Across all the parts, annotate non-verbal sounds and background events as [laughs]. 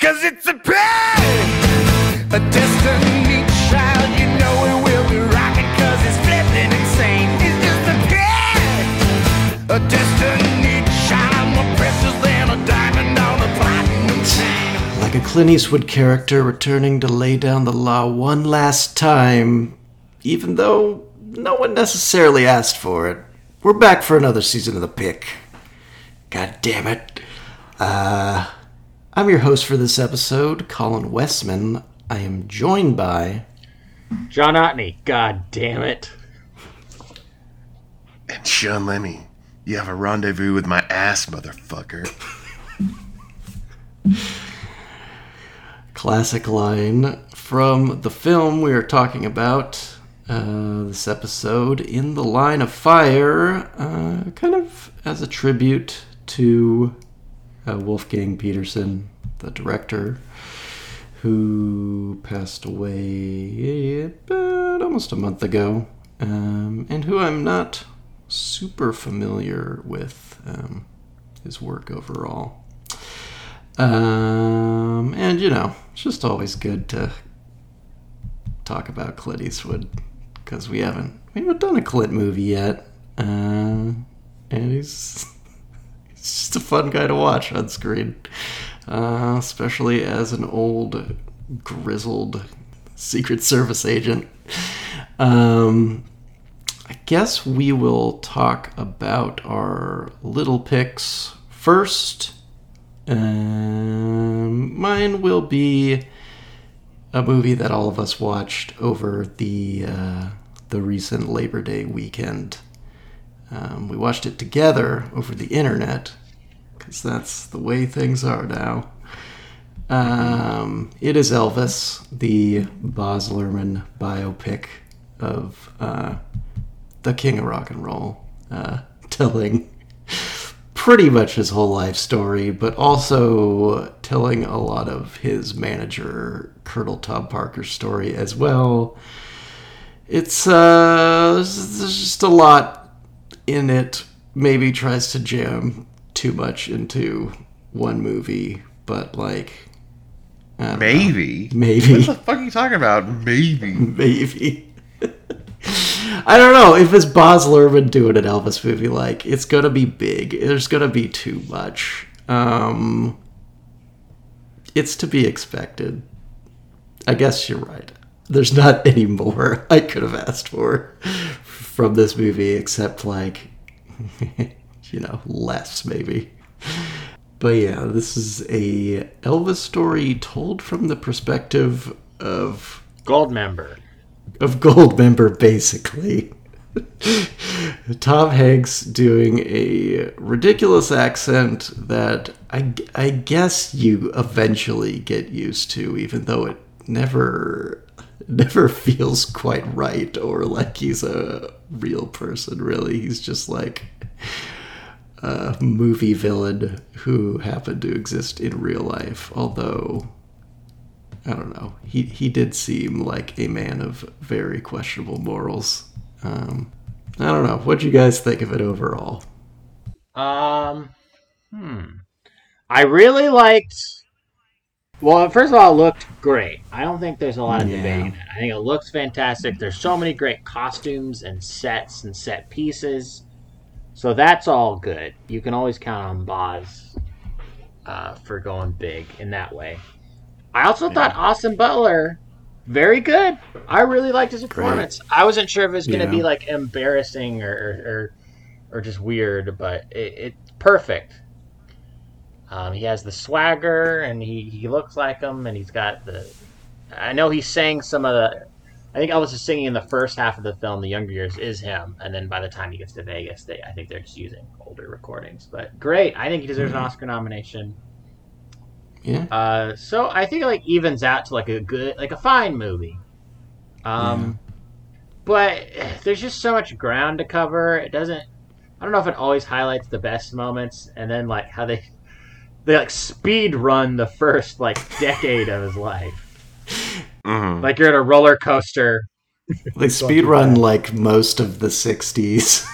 Cause it's a pain, a destiny child. You know it will be rocking cause it's flipping insane. It's just a pain, a destiny child. More precious than a diamond on a platinum chain. Like a Clint Eastwood character returning to lay down the law one last time, even though no one necessarily asked for it. We're back for another season of The Pick. God damn it. Uh, I'm your host for this episode, Colin Westman. I am joined by. John Otney, god damn it. And Sean Lemmy, you have a rendezvous with my ass, motherfucker. Classic line from the film we are talking about uh, this episode, In the Line of Fire, uh, kind of as a tribute to uh, Wolfgang Petersen, the director, who passed away about almost a month ago, um, and who I'm not super familiar with um, his work overall. Um, and you know, it's just always good to talk about Clint Eastwood because we haven't we haven't done a Clint movie yet, uh, and he's just a fun guy to watch on screen, uh, especially as an old grizzled Secret Service agent. Um, I guess we will talk about our little picks first. Um, mine will be a movie that all of us watched over the uh, the recent Labor Day weekend. Um, we watched it together over the internet because that's the way things are now. Um, it is Elvis, the Baz Luhrmann biopic of uh, the king of rock and roll, uh, [laughs] telling pretty much his whole life story, but also telling a lot of his manager, Colonel Tom Parker's story as well. It's, uh, there's just a lot in it. Maybe tries to jam too much into one movie, but like, don't know. Maybe. Maybe. What the fuck are you talking about? Maybe. maybe. [laughs] I don't know if it's Baz Luhrmann doing an Elvis movie. Like it's gonna be big. There's gonna be too much. Um, it's to be expected. I guess you're right. There's not [laughs] any more I could have asked for from this movie except like, [laughs] you know, less maybe. But yeah, this is a Elvis story told from the perspective of Goldmember. of Goldmember, basically. [laughs] Tom Hanks doing a ridiculous accent that I, I guess you eventually get used to, even though it never [laughs] never feels quite right or like he's a real person. Really, he's just like a movie villain who happened to exist in real life. Although I don't know. He he did seem like a man of very questionable morals. Um, I don't know. What do you guys think of it overall? Um, hmm. I really liked. Well, first of all, it looked great. I don't think there's a lot of Yeah. debating. I think it looks fantastic. There's so many great costumes and sets and set pieces. So that's all good. You can always count on Baz uh, for going big in that way. I also thought Austin Butler very good. I really liked his performance. I wasn't sure if it was going to Yeah. be like embarrassing or or, or, or just weird, but it, it's perfect. Um, he has the swagger, and he, he looks like him, and he's got the. I know he sang some of the. I think Elvis is singing in the first half of the film. The younger years is him, and then by the time he gets to Vegas, they I think they're just using older recordings. But great, I think he deserves an Oscar nomination. Yeah. Uh, so I think it like evens out to like a good, like a fine movie. Um, but there's just so much ground to cover. It doesn't. I don't know if it always highlights the best moments, and then like how they they like speed run the first like decade of his life. Mhm. Like you're in a roller coaster. They speed run like most of the '60s.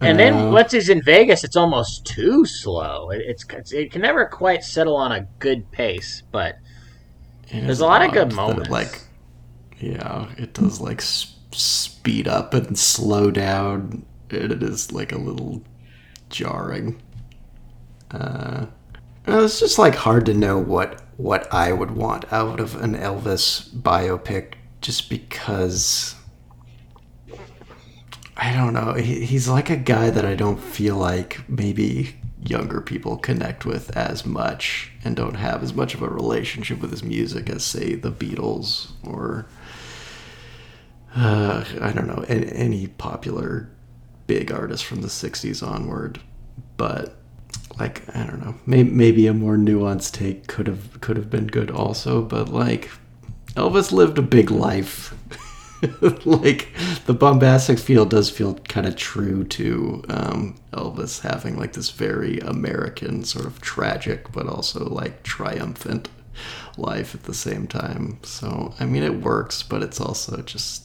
And [laughs] then once he's in Vegas, it's almost too slow. It, it's, it's it can never quite settle on a good pace, but it there's a lot of odd good that moments. like, yeah, it does like s- speed up and slow down, and it is like a little jarring. Uh, it's just like hard to know what what I would want out of an Elvis biopic, just because. I don't know. He, he's like a guy that I don't feel like maybe younger people connect with as much and don't have as much of a relationship with his music as, say, the Beatles or uh, I don't know any, any popular big artist from the '60s onward. But like I don't know, maybe, maybe a more nuanced take could have could have been good also. But like Elvis lived a big life. [laughs] like the bombastic feel does feel kind of true to um, Elvis having like this very American sort of tragic but also like triumphant life at the same time. So I mean it works, but it's also just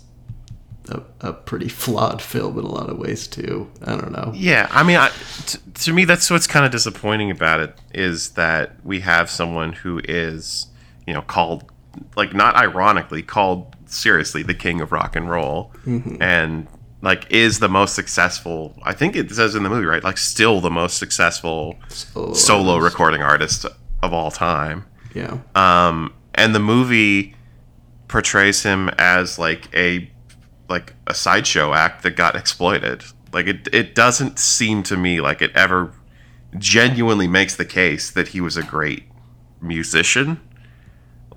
a, a pretty [laughs] flawed film in a lot of ways too. I don't know. Yeah, I mean, I, t- to me, that's what's kind of disappointing about it is that we have someone who is, you know, called, like, not ironically, called seriously the king of rock and roll, and like is the most successful. I think it says in the movie, right? Like, still the most successful Solo solo recording artist of all time. Yeah. um, and the movie portrays him as like a like a sideshow act that got exploited. Like it, it doesn't seem to me like it ever genuinely makes the case that he was a great musician.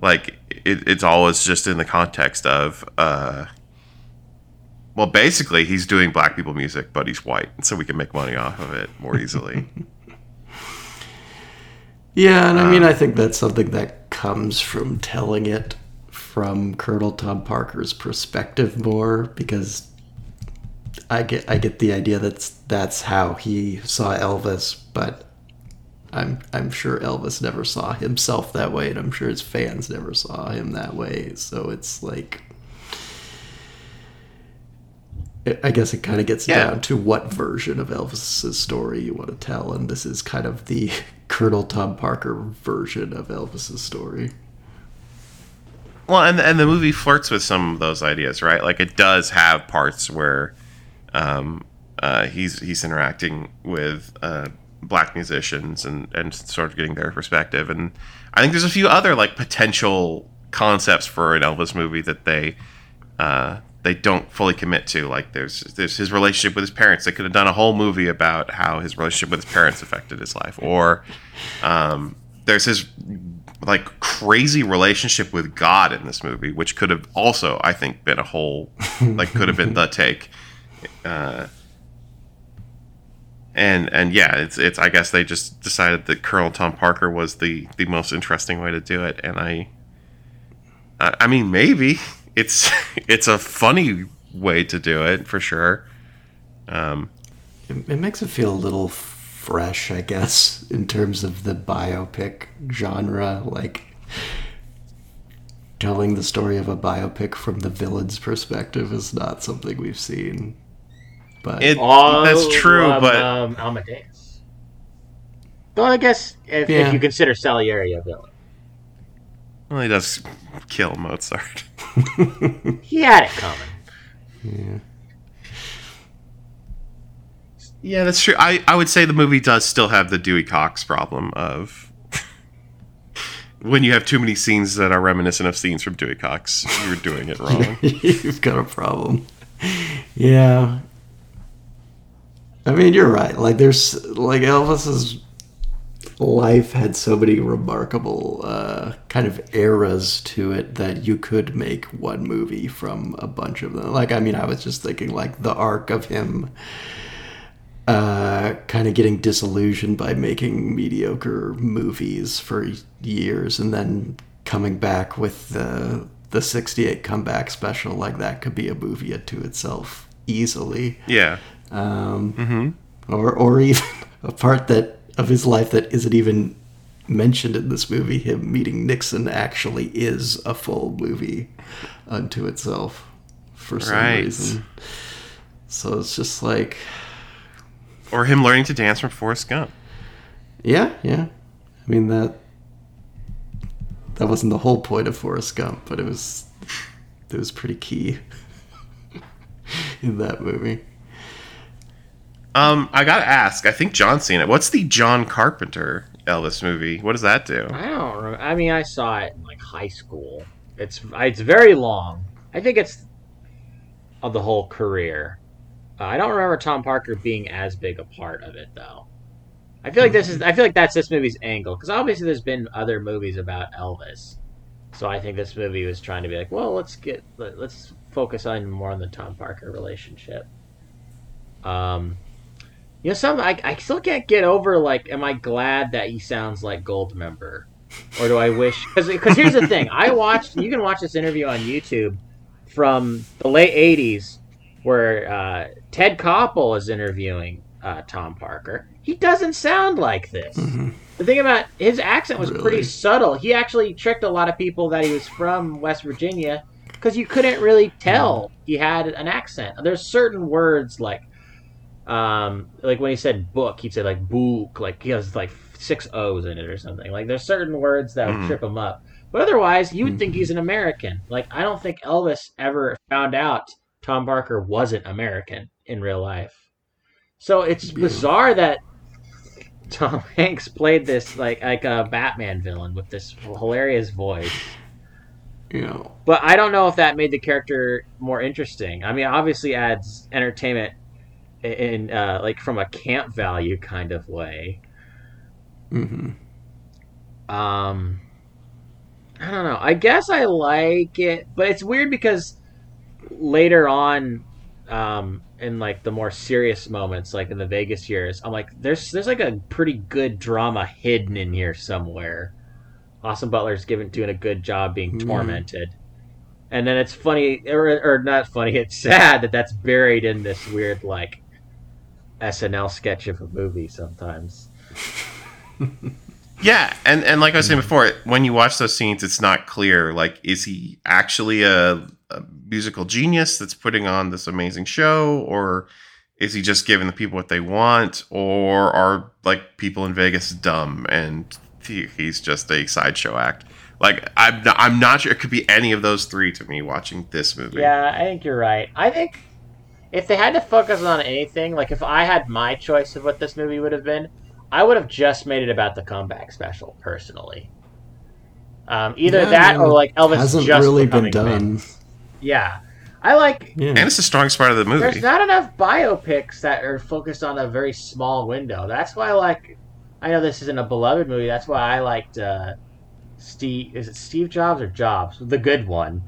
Like it, it's always just in the context of, uh, well, basically he's doing black people music, but he's white, so we can make money off of it more easily. [laughs] Yeah, and I mean, I think that's something that comes from telling it from Colonel Tom Parker's perspective more, because I get I get the idea that's that's how he saw Elvis, but I'm I'm sure Elvis never saw himself that way, and I'm sure his fans never saw him that way. So it's like. I- guess it kind of gets Yeah. down to what version of Elvis's story you want to tell, and this is kind of the [laughs] Colonel Tom Parker version of Elvis's story. Well, and and the movie flirts with some of those ideas, right? Like it does have parts where um, uh, he's he's interacting with uh, black musicians and and sort of getting their perspective. And I think there's a few other like potential concepts for an Elvis movie that they uh, they don't fully commit to. Like there's there's his relationship with his parents. They could have done a whole movie about how his relationship with his parents affected his life, or um, there's his like crazy relationship with God in this movie, which could have also, I think, been a whole like could have been the take. Uh, and and yeah, it's it's. I guess they just decided that Colonel Tom Parker was the the most interesting way to do it, and I. I I mean, maybe it's [laughs] it's a funny way to do it for sure. Um, It, it makes it feel a little fresh, I guess, in terms of the biopic genre. Like telling the story of a biopic from the villain's perspective is not something we've seen. But it Oh, that's true, um, but um, Amadeus. Well, I guess if, Yeah. if you consider Salieri a villain, well, he does kill Mozart. he had it coming. Yeah, that's true. I, I would say the movie does still have the Dewey Cox problem of when you have too many scenes that are reminiscent of scenes from Dewey Cox, you're doing it wrong. [laughs] you've got a problem. Yeah. I mean, you're right. Like, there's like Elvis's life had so many remarkable uh, kind of eras to it that you could make one movie from a bunch of them. Like, I mean, I was just thinking like the arc of him uh, kind of getting disillusioned by making mediocre movies for years and then coming back with the the 68 comeback special like that could be a movie to itself easily yeah. um, or or even [laughs] a part that of his life that isn't even mentioned in this movie. Him meeting Nixon actually is a full movie unto itself for some Right. reason. So it's just like, or him learning to dance from Forrest Gump. Yeah, yeah. I mean that that wasn't the whole point of Forrest Gump, but it was it was pretty key [laughs] in that movie. Um, I gotta ask. I think John's seen it. What's the John Carpenter Elvis movie? What does that do? I don't. Remember. I mean, I saw it in like high school. It's it's very long. I think it's of the whole career. Uh, I don't remember Tom Parker being as big a part of it though. I feel like this is. I feel like that's this movie's angle because obviously there's been other movies about Elvis, so I think this movie was trying to be like, well, let's get let, let's focus on more on the Tom Parker relationship. Um, you know, some I, I still can't get over. Like, am I glad that he sounds like Goldmember, or do I wish? Because here's the thing: I watched. You can watch this interview on YouTube from the late '80s, where uh, Ted Koppel is interviewing uh, Tom Parker. He doesn't sound like this. The thing about his accent was pretty subtle. He actually tricked a lot of people that he was from West Virginia because you couldn't really tell he had an accent. There's certain words like, um, like when he said book, he'd say like book, like he has like six O's in it or something. Like there's certain words that would Mhm. trip him up. But otherwise, you would think he's an American. Like I don't think Elvis ever found out Tom Parker wasn't American in real life. So it's bizarre that Tom [laughs] Hanks played this like like a Batman villain with this hilarious voice. Know, But I don't know if that made the character more interesting. I mean, obviously adds entertainment in, in uh, like from a camp value kind of way. hmm Um, I don't know. I guess I like it, but it's weird because later on, um, in like the more serious moments, like in the Vegas years, I'm like, there's there's like a pretty good drama hidden in here somewhere. Austin Butler's given doing a good job being Mhm. tormented, and then it's funny or, or not funny. [laughs] It's sad that that's buried in this weird like SNL sketch of a movie sometimes. [laughs] Yeah, and and like I was saying before, when you watch those scenes, it's not clear. Like, is he actually a, a musical genius that's putting on this amazing show, or is he just giving the people what they want, or are like people in Vegas dumb and he, he's just a sideshow act? Like, I'm not, I'm not sure. It could be any of those three to me watching this movie. Yeah, I think you're right. I think if they had to focus on anything, like if I had my choice of what this movie would have been, I would have just made it about the comeback special, personally. Um, either Yeah, that I or like Elvis hasn't just really been becoming done. Famous. Yeah, I like. Yeah. and it's the strongest part of the movie. There's not enough biopics that are focused on a very small window. That's why I like. I know this isn't a beloved movie. That's why I liked uh, Steve. Is it Steve Jobs or Jobs? The good one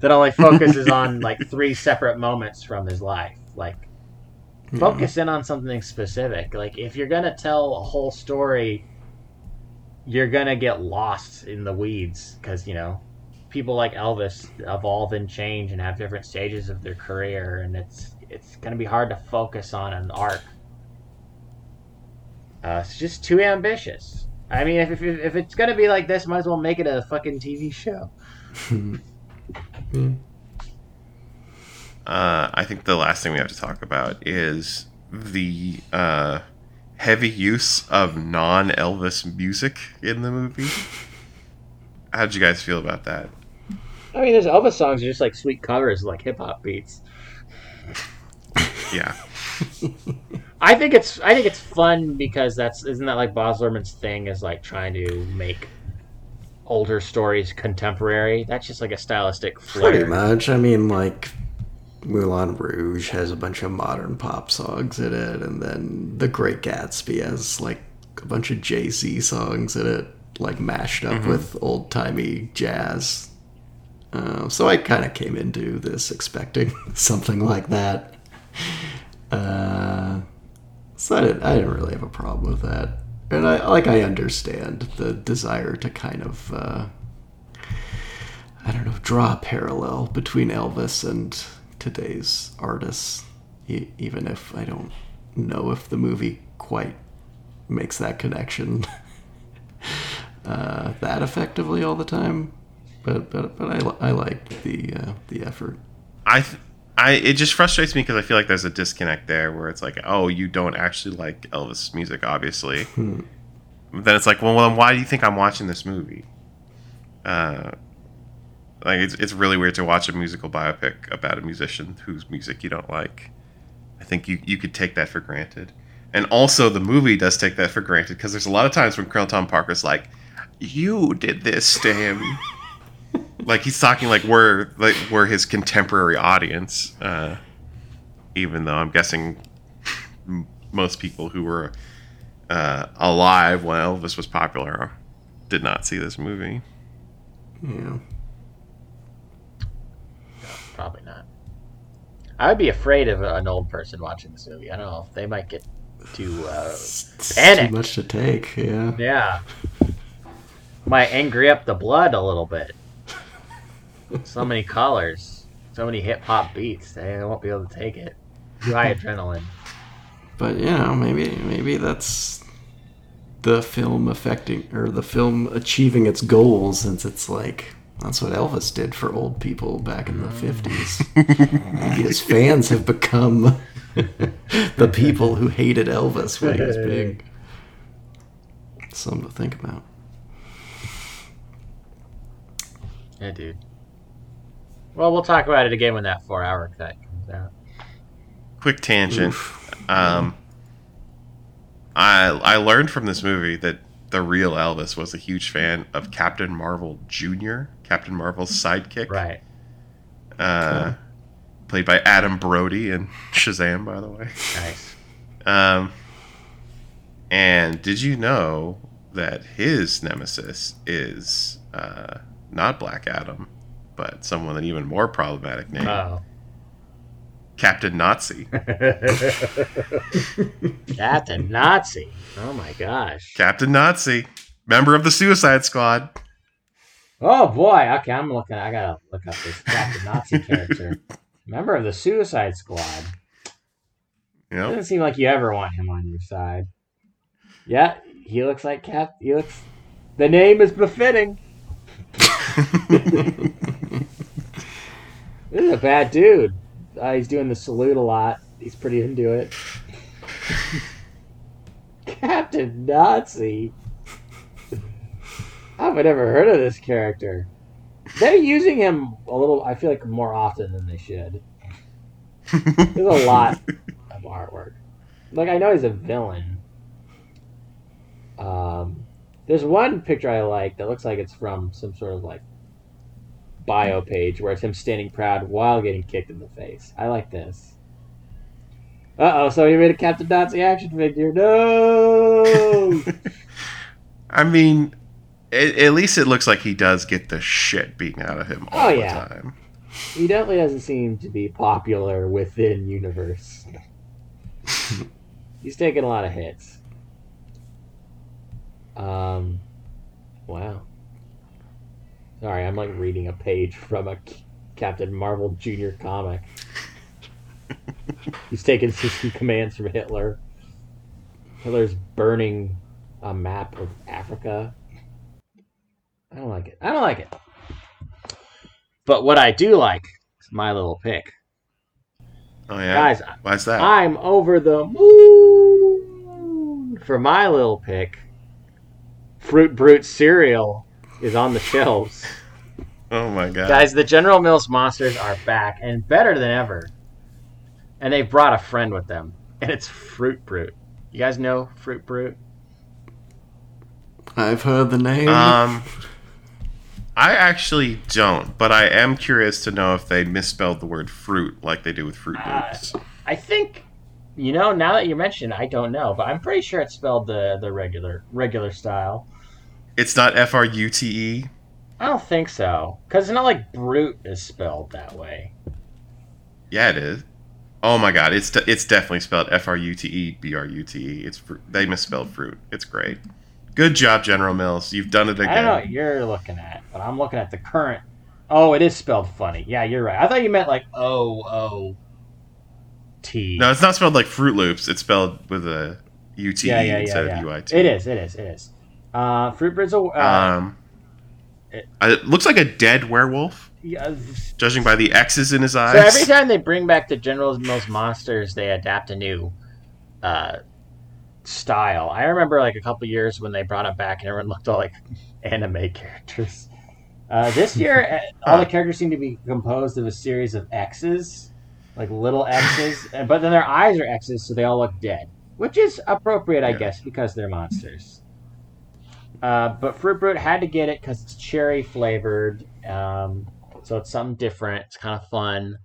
that only [laughs] focuses on like three separate moments from his life. Like focus in on something specific. Like if you're gonna tell a whole story, you're gonna get lost in the weeds because you know people like Elvis evolve and change and have different stages of their career, and it's it's gonna be hard to focus on an arc. Uh, it's just too ambitious. I mean, if, if, if it's gonna be like this, might as well make it a fucking TV show. Yeah. [laughs] Uh, I think the last thing we have to talk about is the uh, heavy use of non Elvis music in the movie. [laughs] How did you guys feel about that? I mean, there's Elvis songs are just like sweet covers, like hip hop beats. Yeah. [laughs] I think it's I think it's fun because that's isn't that like Baz Luhrmann's thing is like trying to make older stories contemporary. That's just like a stylistic flair. Pretty much. I mean, like Moulin Rouge has a bunch of modern pop songs in it, and then The Great Gatsby has like a bunch of Jay Z songs in it, like mashed up mm-hmm. with old timey jazz. Uh, so I kind of came into this expecting [laughs] something like that. Uh, so I didn't, I didn't really have a problem with that, and I like I understand the desire to kind of. Uh, I don't know, draw a parallel between Elvis and today's artists, even if I don't know if the movie quite makes that connection [laughs] uh, that effectively all the time. But but but I, I like the uh, the effort. I th- I it just frustrates me because I feel like there's a disconnect there where it's like, oh, you don't actually like Elvis music, obviously. But then it's like, well, then why do you think I'm watching this movie? Uh, like it's it's really weird to watch a musical biopic about a musician whose music you don't like. I think you you could take that for granted, and also the movie does take that for granted because there's a lot of times when Colonel Tom Parker's like, "You did this to him." [laughs] like he's talking like we're like we're his contemporary audience uh even though i'm guessing most people who were uh alive when elvis was popular did not see this movie Yeah. Probably not. I would be afraid of an old person watching this movie. I don't know. They might get too uh, It's Panic. too much to take. Yeah. Yeah. Might angry up the blood a little bit. So many colors, so many hip hop beats. They won't be able to take it. High adrenaline. But you know, maybe maybe that's the film affecting or the film achieving its goals since it's like that's what Elvis did for old people back in the mm. fifties. [laughs] maybe his fans have become [laughs] the people who hated Elvis when he was [laughs] big. Something to think about. Yeah, dude. Well, we'll talk about it again when that four-hour cut comes out. quick tangent um i i learned from this movie that the real elvis was a huge fan of captain marvel jr captain marvel's sidekick Right. uh played by adam brody in [laughs] shazam by the way Nice. Um, and did you know that his nemesis is uh, not Black Adam, but someone with an even more problematic name, Oh. Captain Nazi? [laughs] Captain Nazi. Oh my gosh. Captain Nazi, member of the Suicide Squad. Oh boy. Okay, I'm looking. I gotta look up this Captain Nazi character. [laughs] Member of the Suicide Squad. You know, Doesn't seem like you ever want him on your side. Yeah, he looks like Cap. He looks. The name is befitting. [laughs] This is a bad dude. Uh, he's doing the salute a lot. He's pretty into it. [laughs] Captain Nazi. I've never heard of this character. They're using him a little. I feel like more often than they should. There's a lot of artwork. Like I know he's a villain. Um, there's one picture I like that looks like it's from some sort of like bio page where it's him standing proud while getting kicked in the face. I like this. Uh oh, so he made a Captain Nazi action figure. No! [laughs] I mean, at, at least it looks like he does get the shit beaten out of him all Oh, the time. he definitely doesn't seem to be popular within universe. [laughs] He's taking a lot of hits. Um, wow. Sorry, I'm like reading a page from a Captain Marvel Junior comic. [laughs] He's taking 60 commands from Hitler. Hitler's burning a map of Africa. I don't like it. I don't like it. But what I do like is my little pick. Oh yeah, Guys, why's that? I'm over the moon for my little pick. Fruit Brute cereal is on the shelves. oh my god, Guys, the General Mills monsters are back and better than ever. And they brought a friend with them, and it's Fruit Brute. You guys know Fruit Brute? I've heard the name. Um, I actually don't, but I am curious to know if they misspelled the word fruit like they do with Fruit Uh, I think, you know, now that you mention, I don't know, but I'm pretty sure it's spelled the the regular regular style. It's not F R U T E. I don't think so, because it's not like brute is spelled that way. Yeah, it is. Oh my god, it's de- it's definitely spelled F R U T E B R U T E. It's fr- they misspelled fruit. It's great. Good job, General Mills. You've done it I don't know what again. you're looking at, but I'm looking at the current. Oh, it is spelled funny. Yeah, you're right. I thought you meant like O O T. No, it's not spelled like Froot Loops. It's spelled with a U T E yeah, yeah, yeah, instead of U I T. It is. It is. It is. Uh, Fruit Brute's a. Uh, Um, It- it looks like a dead werewolf. Yeah, judging by the X's in his eyes. So every time they bring back the General Mills monsters, they adapt a new uh, style. I remember like a couple years when they brought it back and everyone [laughs] looked all like anime characters. Uh, this [laughs] year, uh, all the characters seem to be composed of a series of X's, like little X's, but then their eyes are X's, so they all look dead, which is appropriate, I Yeah. guess, because they're monsters. Uh, but Fruit Brute had to get it because it's cherry flavored, um, so it's something different. It's kind of fun.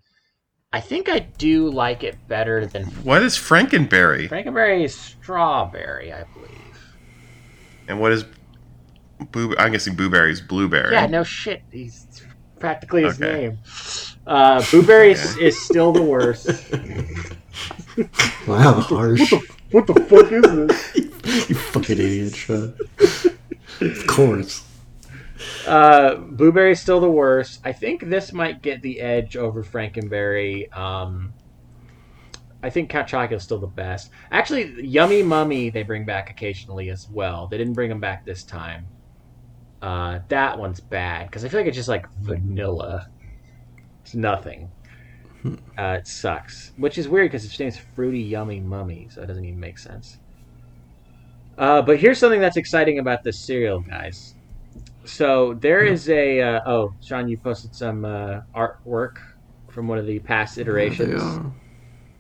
I think I do like it better than what is Frankenberry? Frankenberry is strawberry, I believe. And what is Boo? I'm guessing Booberry is blueberry. Yeah, no shit. He's practically his Okay. name. Uh, Blueberry is, is still the worst. [laughs] Wow, harsh. what the fuck is this? [laughs] you fucking idiot, Sean. Of course. Uh, Blueberry is still the worst. I think this might get the edge over Frankenberry. Um, I think Count Chocula is still the best. Actually, Yummy Mummy they bring back occasionally as well. They didn't bring them back this time. Uh, that one's bad because I feel like it's just like vanilla. It's nothing. Uh, it sucks, which is weird because its name's Fruity Yummy Mummy, so it doesn't even make sense. Uh, but here's something that's exciting about this cereal, guys. So there is a uh, oh, Sean, you posted some uh, artwork from one of the past They iterations. are.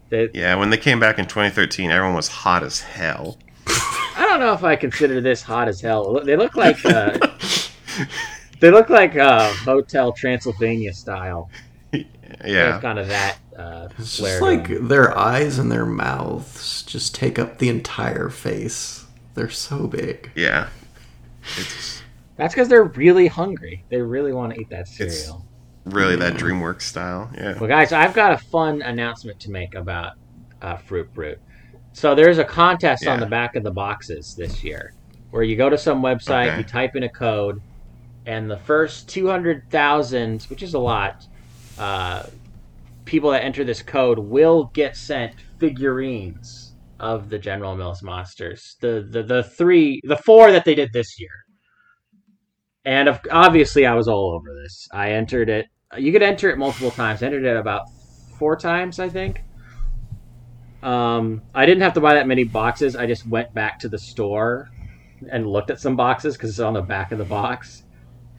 That Yeah, when they came back in 2013, everyone was hot as hell. I don't know if I consider this hot as hell. They look like uh, [laughs] they look like uh, Hotel Transylvania style. [laughs] Yeah. It's kind of that uh, It's just like them. their eyes and their mouths just take up the entire face. They're so big. Yeah. It's that's because they're really hungry. They really want to eat that cereal. really that DreamWorks style. Yeah. Well, guys, I've got a fun announcement to make about uh, Fruit Brute. So there's a contest on Yeah. the back of the boxes this year, where you go to some website, Okay. you type in a code, and the first 200,000, which is a lot, uh, people that enter this code will get sent figurines of the General Mills monsters. The the the three, the four that they did this year. And of, obviously, I was all over this. I entered it. You could enter it multiple times. I entered it about four times, I think. Um, I didn't have to buy that many boxes. I just went back to the store and looked at some boxes because it's on the back of the box.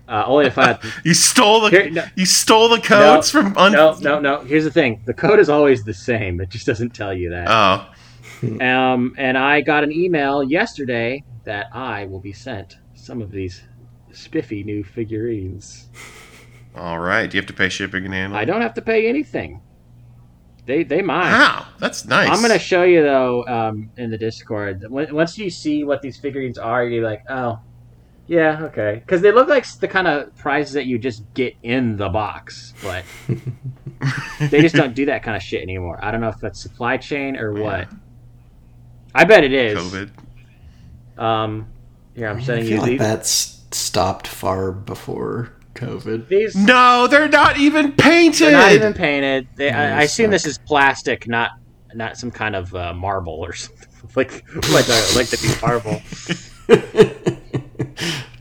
Uh, only find out. [laughs] You stole the Here, no. you stole the codes from un- no, no, no. Here's the thing: the code is always the same. It just doesn't tell you that. Oh. [laughs] Um, and I got an email yesterday that I will be sent some of these spiffy new figurines. All right. Do you have to pay shipping and handling? I don't have to pay anything. They they mine. Wow, that's nice. I'm gonna show you though um, in the Discord. Once you see what these figurines are, you're like, oh, yeah, okay, because they look like the kind of prizes that you just get in the box, but [laughs] they just don't do that kind of shit anymore. I don't know if that's supply chain or what. I bet it is. COVID. Um, here I'm I sending feel you like these. that's stopped far before COVID. These No, they're not even painted. they're not even painted. They, I, I They assume this is plastic, not not some kind of uh, marble or [laughs] something. like like the, like the marble. [laughs]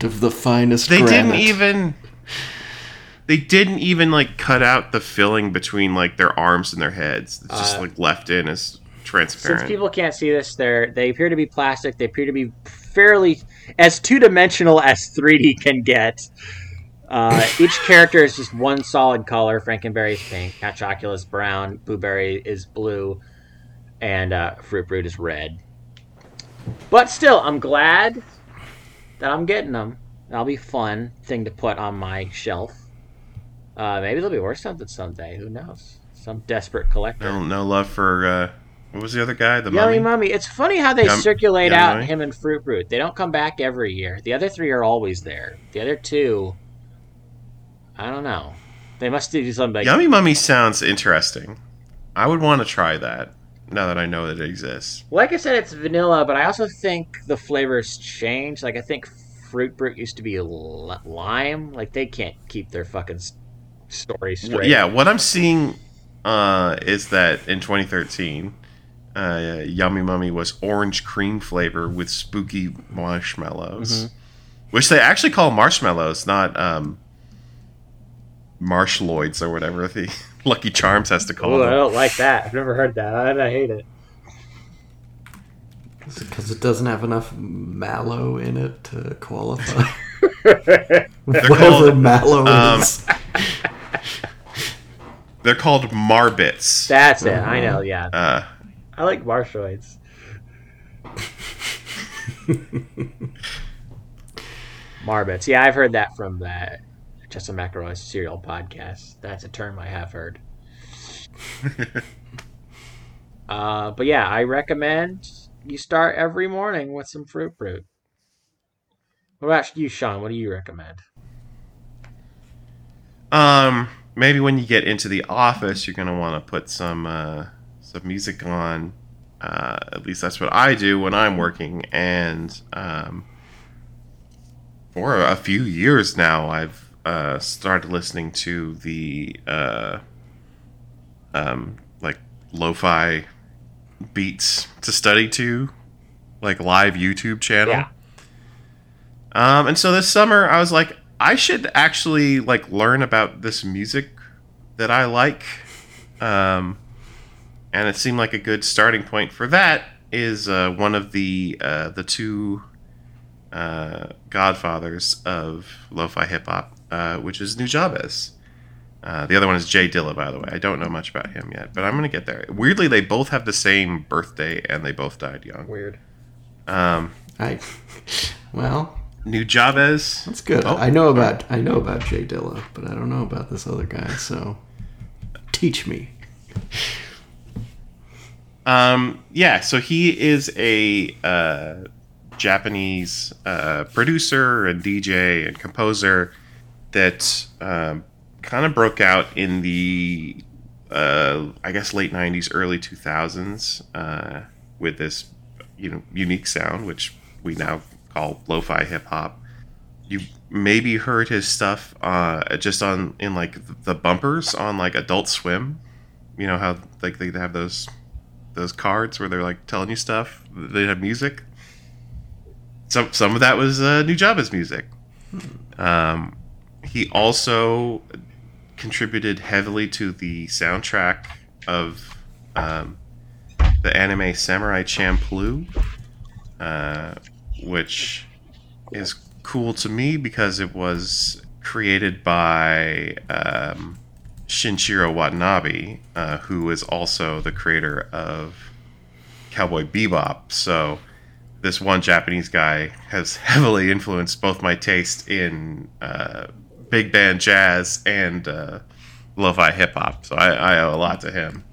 [laughs] of the finest They didn't granite. even. They didn't even like cut out the filling between like their arms and their heads. It's just Uh, like left in as Since people can't see this, they're they appear to be plastic. They appear to be fairly as two dimensional as 3D can get. Uh, each character is just one solid color. Frankenberry is pink, Chocula is brown, Blueberry is blue, and uh, Fruit Brute is red. But still, I'm glad that I'm getting them. That'll be a fun thing to put on my shelf. Uh, maybe they'll be worth something someday. Who knows? Some desperate collector. no, no love for uh, what was the other guy? The Yummy mummy. Mummy. It's funny how they Yum- circulate Yummy out Mummy? him and Fruit Brute. They don't come back every year. The other three are always there. The other two, I don't know. They must do something like Yummy Mummy sounds interesting. I would want to try that now that I know that it exists. Like I said, it's vanilla, but I also think the flavors change. Like I think Fruit Brute used to be li- lime. Like they can't keep their fucking s- story straight. yeah, what I'm seeing uh, is that in 2013, uh, Yummy Mummy was orange cream flavor with spooky marshmallows, Mhm. which they actually call marshmallows, not um, Marsh Lloyds or whatever the [laughs] Lucky Charms has to call Oh, I don't like that. I've never heard that. I, I hate it. Because it doesn't have enough mallow in it to qualify. [laughs] They're Whatever called, [laughs] mallow um, is. they're called Marbits. That's it. I know. Yeah, Uh, I like Marshalloids. [laughs] Marbits. Yeah, I've heard that from that Justin McElroy's cereal podcast. That's a term I have heard. [laughs] uh, but yeah, I recommend you start every morning with some fruit fruit. What about you, Sean? What do you recommend? Um, maybe when you get into the office, you're gonna want to put some uh, some music on. Uh, at least that's what I do when I'm working, and um, for a few years now, I've uh, started listening to the uh, um, like lo-fi beats to study to, like live YouTube channel. Yeah. Um, and so this summer, I was like, I should actually like learn about this music that I like. Um, and it seemed like a good starting point for that is uh, one of the uh, the two uh, godfathers of lo-fi hip hop, uh, which is Nujabes. Uh, the other one is Jay Dilla, by the way. I don't know much about him yet, but I'm gonna get there. Weirdly, they both have the same birthday, and they both died young. Weird. Um, I, well, Nujabes. that's good. Oh. I know about I know about Jay Dilla, but I don't know about this other guy. So, teach me. Um, yeah, so he is a uh, Japanese uh, producer and DJ and composer that um, kind of broke out in the, uh, I guess, late '90s, early 2000s uh, with this, you know, unique sound, which we now call lo-fi hip hop. You maybe heard his stuff uh, just on in like the bumpers on like Adult Swim. You know how like they have those those cards where they're like telling you stuff. They have music. Some some of that was uh, Nujabes' music. Um, he also contributed heavily to the soundtrack of um, the anime Samurai Champloo, uh, which is cool to me because it was created by um, Shinichiro Watanabe, uh, who is also the creator of Cowboy Bebop. So this one Japanese guy has [laughs] heavily influenced both my taste in uh, big band jazz and uh, lo-fi hip hop. So I, I owe a lot to him.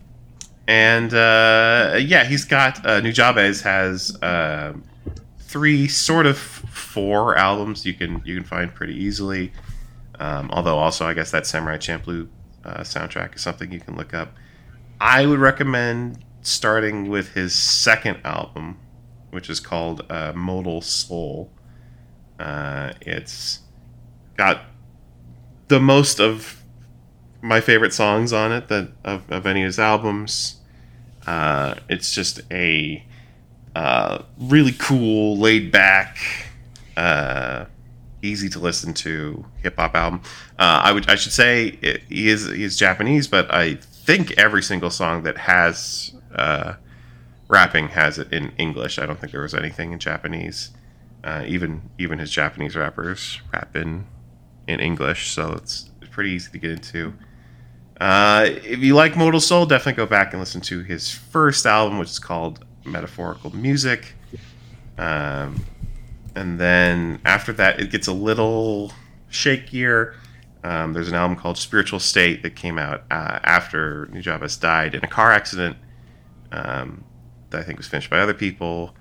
And uh, yeah, he's got uh, Nujabes has uh, three, sort of four albums you can you can find pretty easily. Um, although also, I guess that Samurai Champloo uh, soundtrack is something you can look up. I would recommend starting with his second album, which is called uh, Modal Soul. Uh, it's got the most of my favorite songs on it that of, of any of his albums. Uh, it's just a uh, really cool, laid back, uh, easy to listen to hip hop album. Uh, I would I should say it, he is Japanese, but I think every single song that has uh, rapping has it in English. I don't think there was anything in Japanese. Uh, even even his Japanese rappers rap in in English, so it's pretty easy to get into. Uh, if you like Modal Soul, definitely go back and listen to his first album, which is called Metaphorical Music. Um, and then after that, it gets a little shakier. Um, there's an album called Spiritual State that came out uh, after Nujabes died in a car accident um, that I think was finished by other people.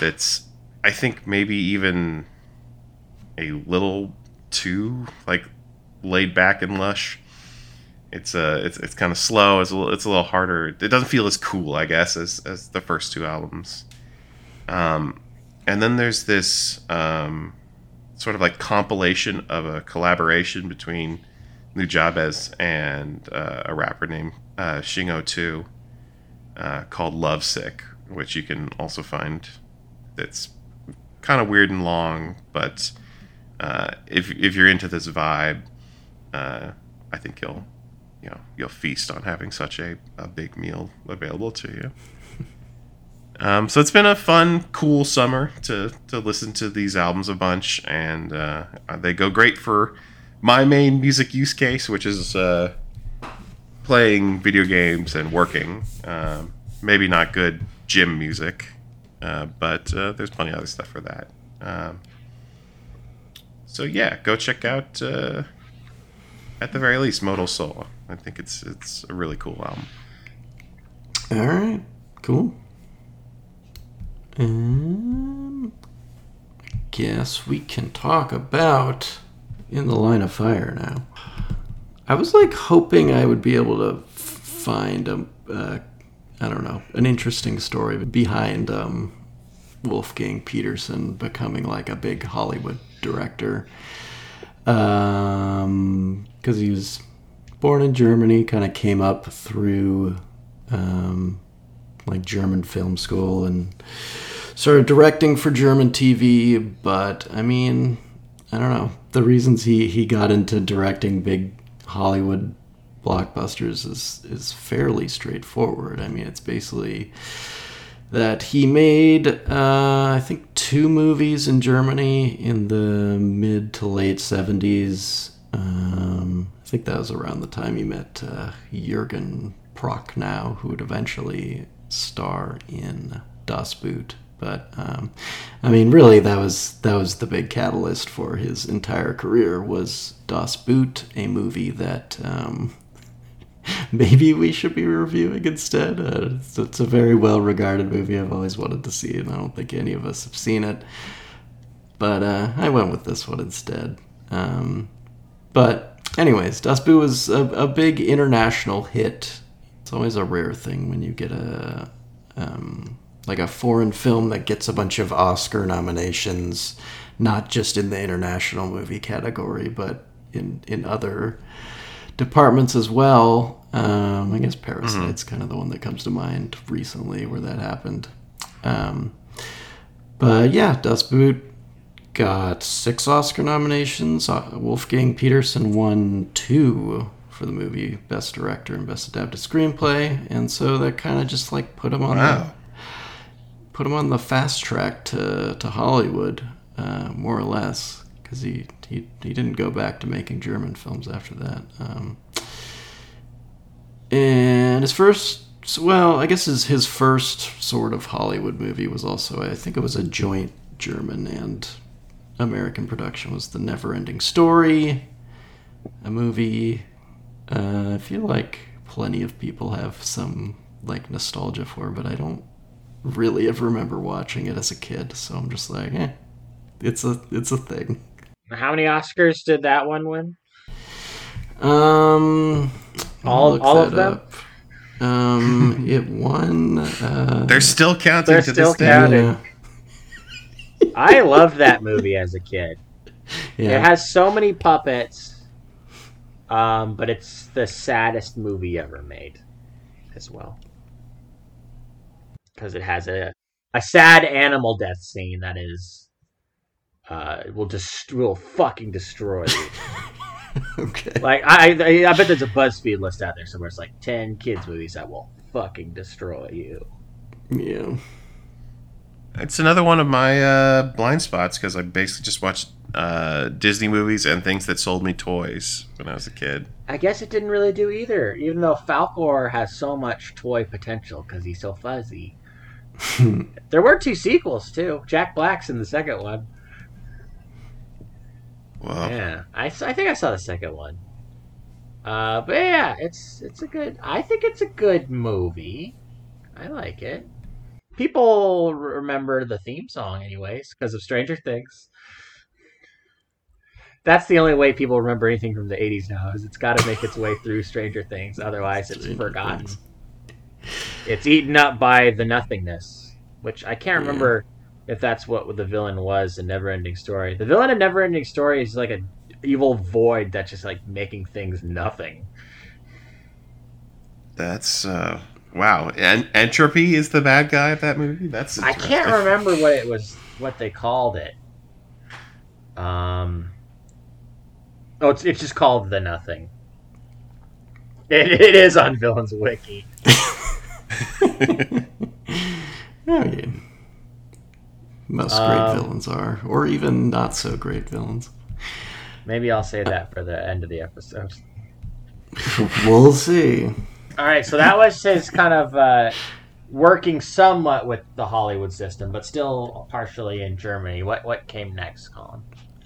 That's, I think, maybe even a little too like laid back and lush. It's uh, it's it's kind of slow. It's a little, it's a little harder. It doesn't feel as cool, I guess, as as the first two albums. Um, and then there's this um, sort of like compilation of a collaboration between Nujabes and uh, a rapper named uh, Shingo Two uh, called Lovesick, which you can also find. That's kind of weird and long, but uh, if if you're into this vibe, uh, I think you'll you know you'll feast on having such a, a big meal available to you. Um, so it's been a fun, cool summer to to listen to these albums a bunch, and uh, they go great for my main music use case, which is uh, playing video games and working. Um, maybe not good gym music, uh, but uh, there's plenty of other stuff for that. Um, so yeah, go check out uh, at the very least Modal Soul. I think it's it's a really cool album. All right, cool. Um, I guess we can talk about in the line of fire now. I was like hoping I would be able to find a, uh, I don't know, an interesting story behind um, Wolfgang Petersen becoming like a big Hollywood director. Um, because he was born in Germany, kind of came up through um, like German film school and started directing for German TV. But I mean, I don't know. The reasons he, he got into directing big Hollywood blockbusters is, is fairly straightforward. I mean, it's basically that he made, uh, I think, two movies in Germany in the mid to late 70s. Um, I think that was around the time he met uh, Jürgen Prochnow, who would eventually star in Das Boot. But um, I mean, really, that was that was the big catalyst for his entire career was Das Boot, a movie that um, [laughs] maybe we should be reviewing instead. Uh, it's, it's a very well regarded movie. I've always wanted to see it, and I don't think any of us have seen it. But uh, I went with this one instead. Um, but, anyways, Das Boot was a, a big international hit. It's always a rare thing when you get a. Um, like a foreign film that gets a bunch of Oscar nominations, not just in the international movie category, but in in other departments as well. Um, I guess Parasite's kind of the one that comes to mind recently where that happened. Um, but yeah, Das Boot got six Oscar nominations. Uh, Wolfgang Petersen won two for the movie Best Director and Best Adapted Screenplay, and so that kind of just like put him on the Wow. Put him on the fast track to to Hollywood, uh, more or less, because he, he he didn't go back to making German films after that. Um, and his first, well, I guess his his first sort of Hollywood movie was also, I think it was a joint German and American production. Was the Never Ending Story, a movie uh, I feel like plenty of people have some like nostalgia for, but I don't really ever remember watching it as a kid. So I'm just like, eh, it's a it's a thing. How many Oscars did that one win? Um, All- look all of them? up. Um, [laughs] it won. Uh, They're still counting They're to still this day. counting. yeah, I [laughs] love that movie as a kid. It has so many puppets, um, but it's the saddest movie ever made, as well, because it has a a sad animal death scene that is uh, will just will fucking destroy you. [laughs] okay. like I, I I bet there's a BuzzFeed list out there somewhere. It's like ten kids movies that will fucking destroy you. Yeah. It's another one of my uh, blind spots because I basically just watched uh, Disney movies and things that sold me toys when I was a kid. I guess it didn't really do either, even though Falkor has so much toy potential because he's so fuzzy. [laughs] there were two sequels too. Jack Black's in the second one. Well, Yeah, I, I think I saw the second one. Uh, but yeah, it's it's a good. I think it's a good movie. I like it. People remember the theme song, anyways, because of Stranger Things. That's the only way people remember anything from the '80s now. Is it's got to make its way through Stranger Things, otherwise it's Stranger forgotten. Things. It's eaten up by the nothingness, which I can't Yeah. remember if that's what the villain was in Neverending Story. The villain in Neverending Story is like a evil void that's just like making things nothing. that's uh, wow. And Entropy is the bad guy of that movie. That's I can't remember what it was, what they called it. Um. Oh, it's it's just called the Nothing. [laughs] It, it is on Villains Wiki. [laughs] I mean, most great Um, villains are, or even not so great villains. Maybe I'll say that for the end of the episode. [laughs] we'll see. All right, so that was his kind of uh, working somewhat with the Hollywood system, but still partially in Germany. What what came next, Colin?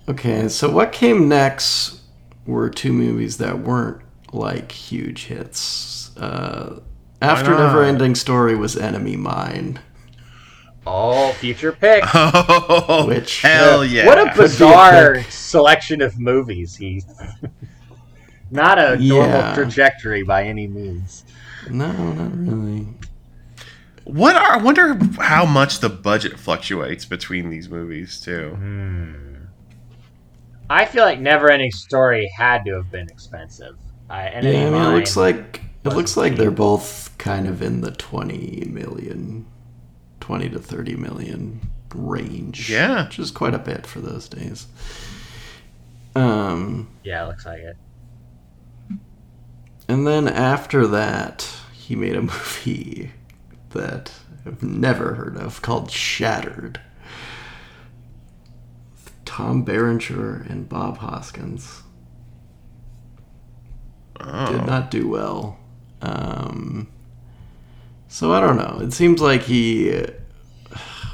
Okay, so what came next were two movies that weren't like huge hits. Uh, After not? Never Ending Story was Enemy Mine, All future pick. [laughs] Oh, Which- hell yeah! What a be a bizarre selection of movies. He's [laughs] not a normal Yeah. trajectory by any means. no, not really. What are? I wonder how much the budget fluctuates between these movies too. Hmm. I feel like Never Ending Story had to have been expensive. I, and Yeah, I mean, it looks like it looks like cheap. they're both kind of in the 20 million, 20 to 30 million range. Yeah. which is quite a bit for those days. Um, Yeah, it looks like it. and then after that, he made a [laughs] movie that I've never heard of called Shattered. Tom Berenger and Bob Hoskins. Oh. did not do well. Um, so I don't know. It seems like he uh,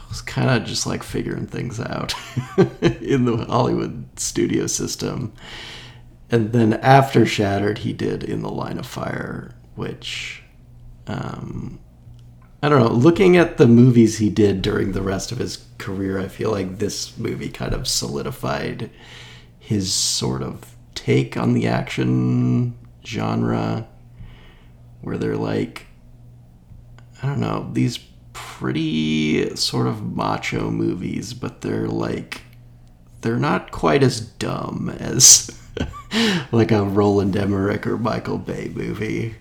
was kind of just like figuring things out [laughs] in the Hollywood studio system. And then after Shattered, he did In the Line of Fire, which um, I don't know. Looking at the movies he did during the rest of his career, I feel like this movie kind of solidified his sort of take on the action genre, where they're like, I don't know, these pretty sort of macho movies, but they're like, they're not quite as dumb as [laughs] like a Roland Emmerich or Michael Bay movie.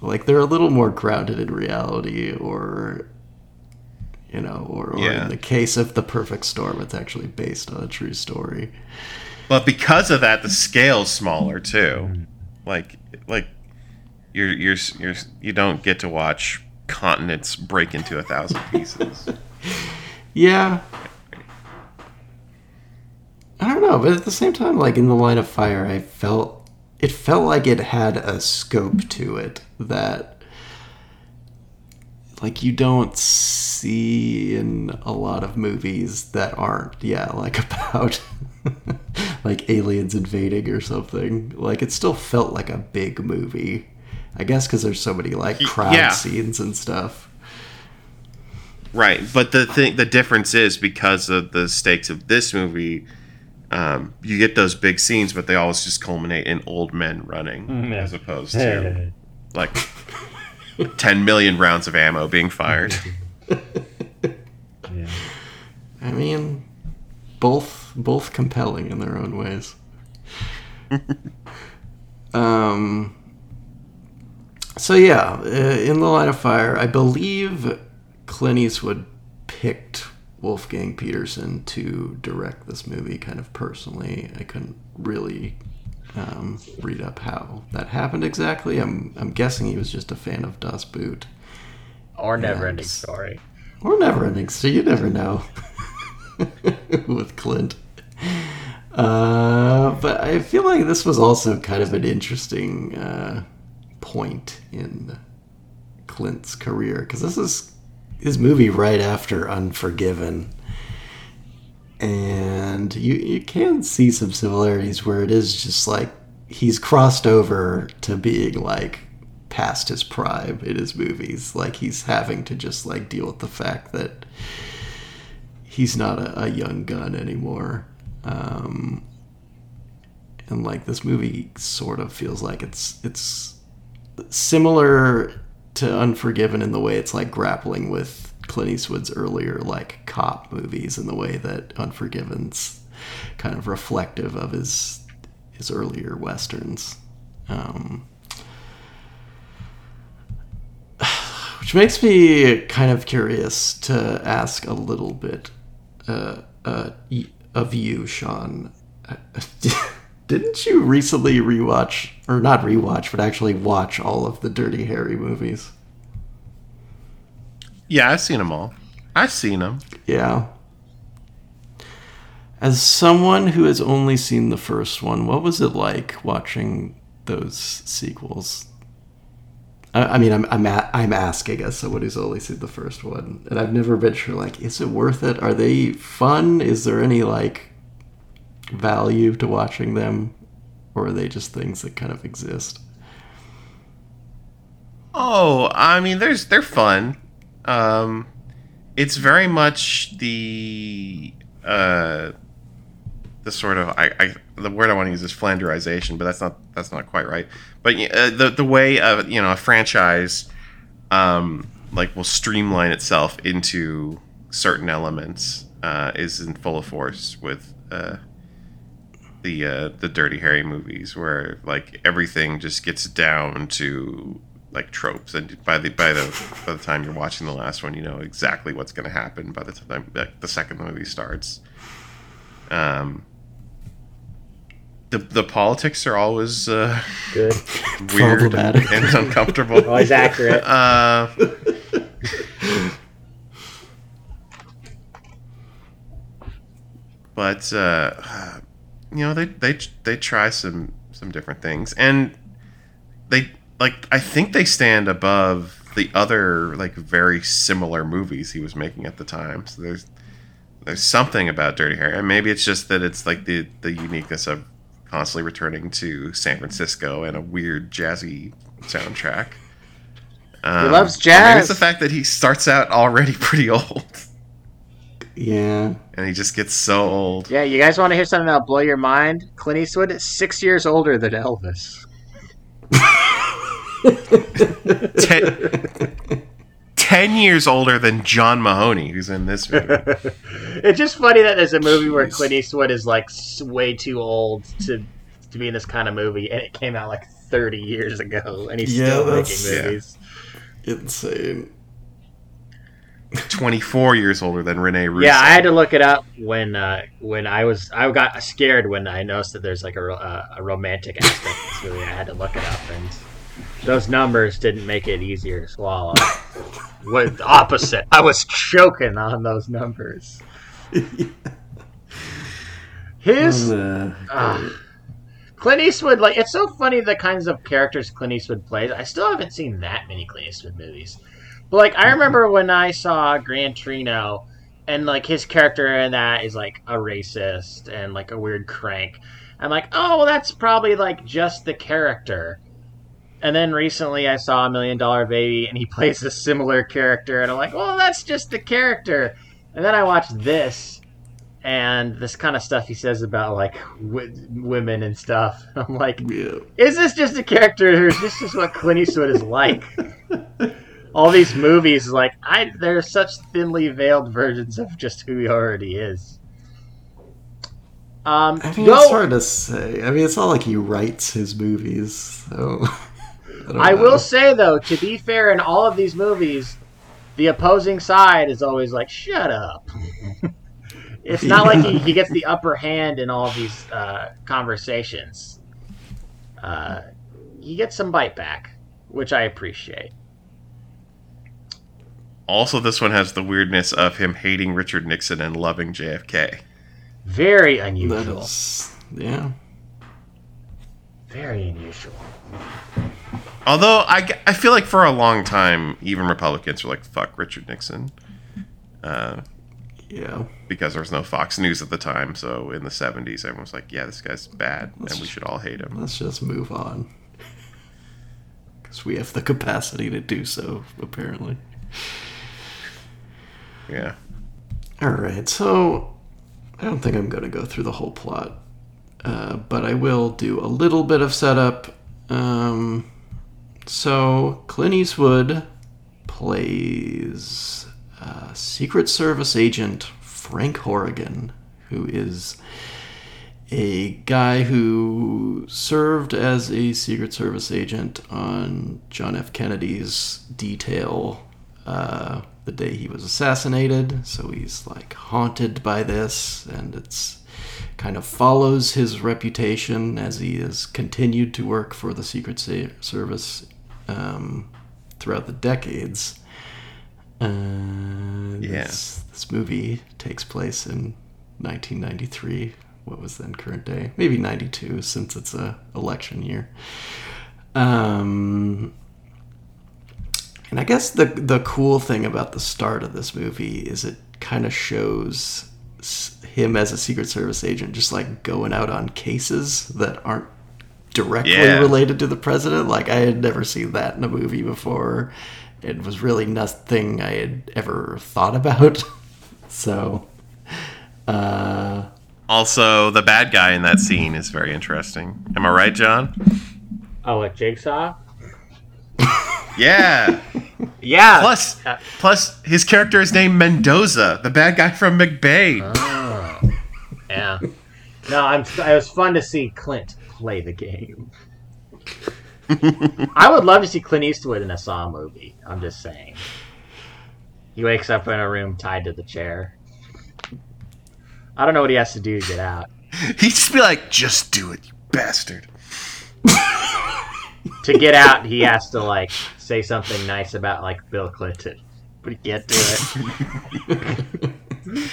Like they're a little more grounded in reality, or you know, or, or Yeah. in the case of The Perfect Storm, it's actually based on a true story. But because of that, the scale's smaller too. Mm-hmm. Like, like you're you're you're you don't get to watch continents break into a thousand pieces. [laughs] Yeah. I don't know, but at the same time, like in the line of fire, I felt it felt like it had a scope to it that like you don't see in a lot of movies that aren't, yeah, like [laughs] about like aliens invading or something. Like it still felt like a big movie. I guess because there's so many like crowd yeah. scenes and stuff. Right, but the thing, the difference is because of the stakes of this movie, um, you get those big scenes, but they always just culminate in old men running, yeah. as opposed to like ten million rounds of ammo being fired. [laughs] yeah. I mean, both both compelling in their own ways. um. So yeah, uh, in the line of fire, I believe Clint Eastwood picked Wolfgang Petersen to direct this movie, kind of personally. I couldn't really um, read up how that happened exactly. I'm I'm guessing he was just a fan of Das Boot. Or Never Ending Story. Or never ending, so you never know [laughs] [laughs] with Clint. Uh, but I feel like this was also kind of an interesting uh, point in Clint's career because this is his movie right after Unforgiven. And you, you can see some similarities where it is just like he's crossed over to being like past his prime in his movies. Like he's having to just like deal with the fact that he's not a, a young gun anymore. Um, and like this movie sort of feels like it's it's similar to Unforgiven in the way it's like grappling with Clint Eastwood's earlier like cop movies in the way that Unforgiven's kind of reflective of his his earlier westerns. Um, [sighs] which makes me kind of curious to ask a little bit uh, uh, of you, Sean. [laughs] Didn't you recently rewatch, or not rewatch, but actually watch all of the Dirty Harry movies? Yeah, I've seen them all. I've seen them. Yeah. As someone who has only seen the first one, what was it like watching those sequels? I, I mean, I'm I'm a, I'm asking as someone who's only seen the first one, and I've never been sure. Like, is it worth it? Are they fun? Is there any like value to watching them, or are they just things that kind of exist? Oh, I mean, there's they're fun. Um, it's very much the uh, the sort of I, I the word I want to use is flanderization, but that's not that's not quite right. But uh, the the way uh, you know a franchise um, like will streamline itself into certain elements uh, is in full force with uh, the uh, the Dirty Harry movies, where like everything just gets down to like tropes, and by the by the by the time you're watching the last one, you know exactly what's going to happen by the time like, the second movie starts. Um, the the politics are always uh, Good. [laughs] weird Problematic. and uncomfortable. [laughs] Always accurate. Uh, but uh, you know they they they try some some different things, and they like I think they stand above the other like very similar movies he was making at the time. So there's there's something about Dirty Harry, and maybe it's just that it's like the the uniqueness of constantly returning to San Francisco and a weird jazzy soundtrack. Um, loves or Maybe it's the fact that he starts out already [laughs] pretty old, Yeah. and he just gets so old. Yeah, you guys want to hear something that'll blow your mind? Clint Eastwood is six years older than Elvis. [laughs] Ten, ten years older than John Mahoney, who's in this movie. [laughs] it's just funny that there's a movie where Clint Eastwood is like way too old to to be in this kind of movie, and it came out like 30 years ago, and he's Yeah, still that's- making yeah. movies. Insane. 24 years older than Rene Russo. Yeah, I had to look it up when uh, when I was I got scared when I noticed that there's like a, uh, a romantic aspect to this movie. I had to look it up, and those numbers didn't make it easier to swallow. [laughs] What the opposite? I was choking on those numbers. [laughs] His Uh, Ah. Clint Eastwood, like it's so funny the kinds of characters Clint Eastwood plays. I still haven't seen that many Clint Eastwood movies, but like I remember when I saw Gran Torino, and like his character in that is like a racist and like a weird crank. I'm like, oh, well, that's probably like just the character. And then recently I saw a Million Dollar Baby, and he [laughs] plays a similar character, and I'm like, well, that's just the character. And then I watched this, and this kind of stuff he says about like w- women and stuff. [laughs] I'm like, yeah. is this just a character, or is this just what Clint Eastwood is like? [laughs] All these movies, like, I they're such thinly veiled versions of just who he already is. Um, I mean, go- it's hard to say. I mean, it's not like he writes his movies, so. I, I will say though, to be fair, in all of these movies, the opposing side is always like, "Shut up." [laughs] it's not like he, he gets the upper hand in all of these uh, conversations. Uh, he gets some bite back, which I appreciate. Also, this one has the weirdness of him hating Richard Nixon and loving JFK. Very unusual. is, yeah. Very unusual. Although I, I feel like for a long time, even Republicans were like, "Fuck Richard Nixon," uh, Yeah. because there was no Fox News at the time. So in the '70s, everyone was like, "Yeah, this guy's bad, and we should all hate him." Let's just move on. Because we have the capacity to do so, apparently. Yeah. Alright, so I don't think I'm going to go through the whole plot, uh, but I will do a little bit of setup. Um, so, Clint Eastwood plays uh, Secret Service agent Frank Horrigan, who is a guy who served as a Secret Service agent on John F. Kennedy's detail uh, the day he was assassinated. So he's like haunted by this, and it's kind of follows his reputation as he has continued to work for the Secret Service um, throughout the decades. Uh, Yeah. this, this movie takes place in 1993. What was then current day? Maybe 92, since it's a election year. Um, and I guess the the cool thing about the start of this movie is it kind of shows him as a Secret Service agent just like going out on cases that aren't directly Yeah. related to the president. Like I had never seen that in a movie before. It was really nothing I had ever thought about. [laughs] so, uh, Also, the bad guy in that scene is very interesting. Am I right, John? Oh, like Jigsaw? [laughs] Yeah. [laughs] Yeah. Plus, plus his character is named Mendoza, the bad guy from McBain. Oh. Yeah. No, I'm. It was fun to see Clint play the game. [laughs] I would love to see Clint Eastwood in a Saw movie. I'm just saying. He wakes up in a room tied to the chair. I don't know what he has to do to get out. [laughs] He'd just be like, "Just do it, you bastard." To get out, he has to like say something nice about like Bill Clinton, but he can't do it. [laughs]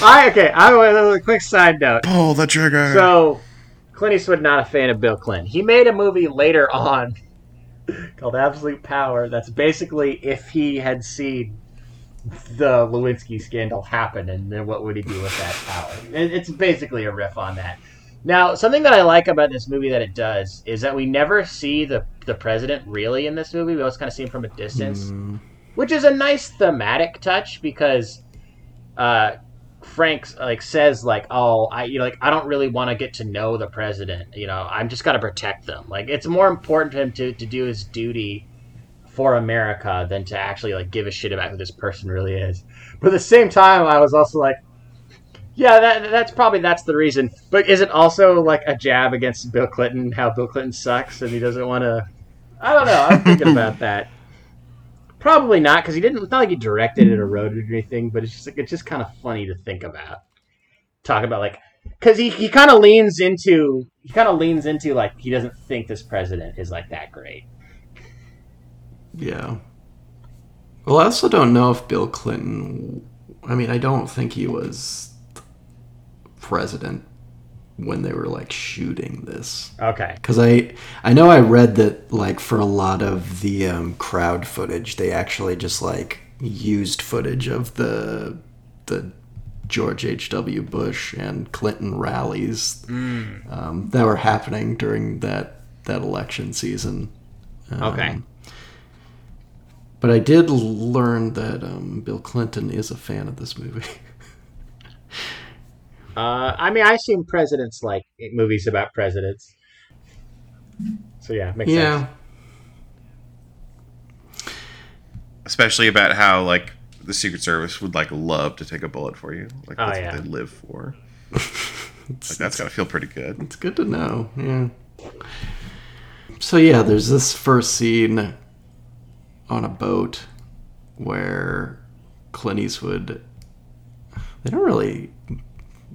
All right, okay. I a quick side note. Pull the trigger. So, Clint Eastwood not a fan of Bill Clinton. He made a movie later on called Absolute Power. That's basically if he had seen the Lewinsky scandal happen, and then what would he do with that power? It's basically a riff on that. Now, something that I like about this movie that it does is that we never see the the president really in this movie. We always kind of see him from a distance, which is a nice thematic touch because uh, Frank like says like, "Oh, I you know like I don't really want to get to know the president. You know, I'm just got to protect them. Like it's more important to him to to do his duty for America than to actually like give a shit about who this person really is." But at the same time, I was also like, "Yeah, that that's probably that's the reason." But is it also like a jab against Bill Clinton? How Bill Clinton sucks and he doesn't want to. I don't know. I'm thinking about [laughs] that. Probably not, because he didn't. It's not like he directed it or wrote it or anything. But it's just like it's just kind of funny to think about. Talk about like, because he he kind of leans into he kind of leans into like he doesn't think this president is like that great. Yeah. Well, I also don't know if Bill Clinton. I mean, I don't think he was president when they were like shooting this. Okay. Because I, I know I read that like for a lot of the um, crowd footage, they actually just like used footage of the the George H. W. Bush and Clinton rallies um, that were happening during that that election season. Um, Okay. But I did learn that um, Bill Clinton is a fan of this movie. [laughs] Uh, I mean, I assume presidents like movies about presidents. So yeah, makes yeah. sense. Especially about how like the Secret Service would like love to take a bullet for you. Like Oh, that's yeah. what they live for. [laughs] like that's gotta feel pretty good. It's good to know. Yeah. So yeah, there's this first scene on a boat where Clint Eastwood. They don't really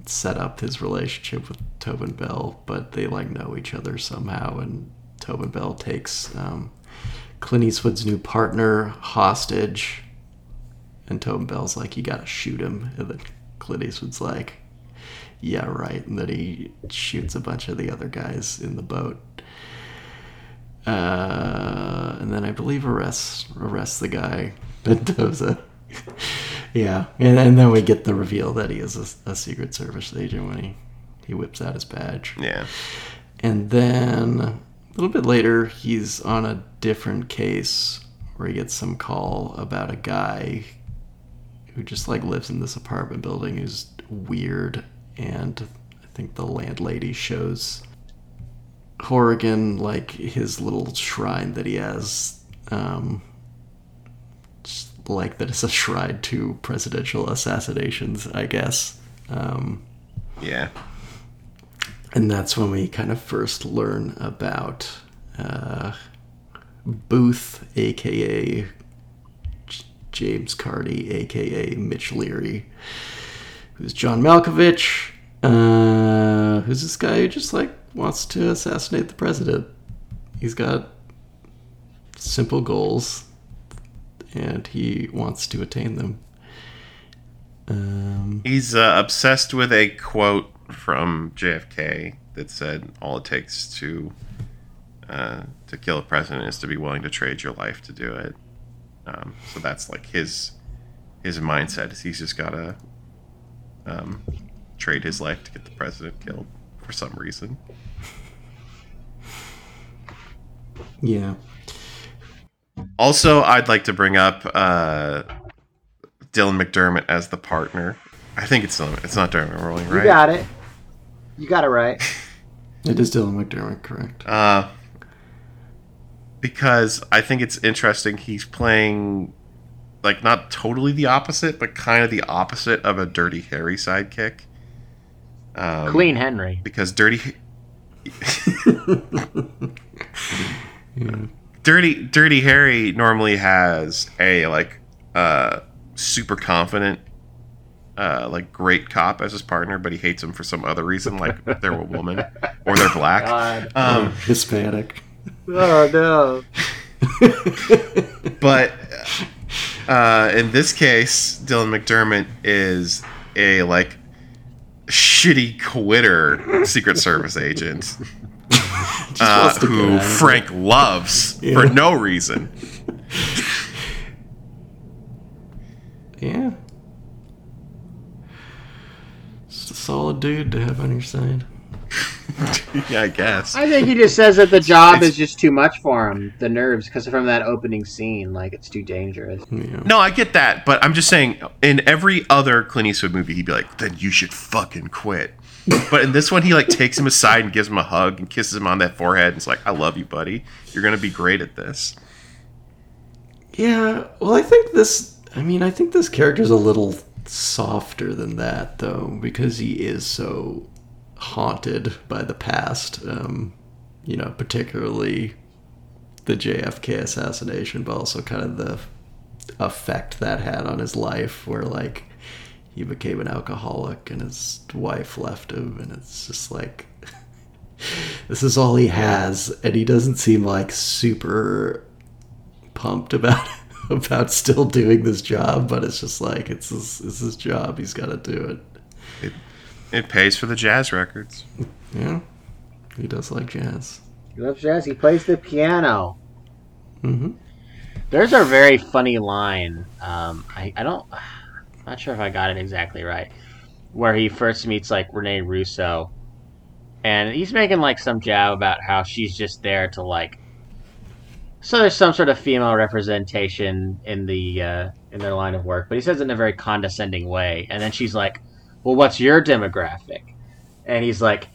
set up his relationship with Tobin Bell, but they like know each other somehow, and Tobin Bell takes um, Clint Eastwood's new partner hostage, and Tobin Bell's like, "You gotta shoot him," and then Clint Eastwood's like, yeah, right. And then he shoots a bunch of the other guys in the boat. Uh, and then I believe arrests arrests the guy [laughs] Mendoza. Yeah, and, and then we get the reveal that he is a, a Secret Service agent when he he whips out his badge. Yeah. And then a little bit later, he's on a different case where he gets some call about a guy who just like lives in this apartment building who's weird. And I think the landlady shows Horrigan like his little shrine that he has. Um, like that is a shrine to presidential assassinations, I guess. Um, Yeah. and that's when we kind of first learn about uh, Booth, aka J- James Cardy, aka Mitch Leary, who's John Malkovich, Uh, who's this guy who just like wants to assassinate the president? He's got simple goals, and he wants to attain them. Um, He's uh, obsessed with a quote from JFK that said, "All it takes to uh, to kill a president is to be willing to trade your life to do it." Um, so that's like his his mindset. Is he's just gotta um, trade his life to get the president killed for some reason. yeah. Also, I'd like to bring up uh, Dylan McDermott as the partner. I think it's Dylan, it's not Dermot Rolling, right? You got it. You got it right. [laughs] It is Dylan McDermott, correct? Uh, because I think it's interesting. He's playing like not totally the opposite, but kind of the opposite of a Dirty Harry sidekick. Um, Clean Henry. because Dirty [laughs] [laughs] Dirty Dirty Harry normally has a like uh super confident uh like great cop as his partner, but he hates him for some other reason, like they're a woman or they're black. God. Um [laughs] Hispanic. Oh no. [laughs] but uh, in this case, Dylan McDermott is a like shitty quitter Secret Service agent [laughs] [laughs] uh, wants to get who out of Frank loves Yeah. for no reason. [laughs] Yeah. Just a solid dude to have on your side. [laughs] yeah, I guess. I think he just says that the job It's- is just too much for him. The nerves, because from that opening scene, like it's too dangerous. Yeah. No, I get that, but I'm just saying, in every other Clint Eastwood movie, he'd be like, "Then you should fucking quit." But in this one, he like takes him aside and gives him a hug and kisses him on that forehead. And it's like, "I love you, buddy. You're gonna be great at this." Yeah, well, I think this. I mean, I think this character's a little softer than that, though, because he is so haunted by the past. Um, you know, particularly the JFK assassination, but also kind of the effect that had on his life, where like he became an alcoholic and his wife left him, and it's just like. [laughs] This is all he has, and he doesn't seem like super pumped about [laughs] about still doing this job, but it's just like it's his, it's his job. He's got to do it. It it pays for the jazz records. Yeah, he does like jazz. He loves jazz. He plays the piano. hmm There's a very funny line. Um, I, I don't, I'm not sure if I got it exactly right. Where he first meets like Rene Russo, and he's making like some jab about how she's just there to like. So there's some sort of female representation in the uh, in their line of work, but he says it in a very condescending way, and then she's like, "Well, what's your demographic?" And he's like,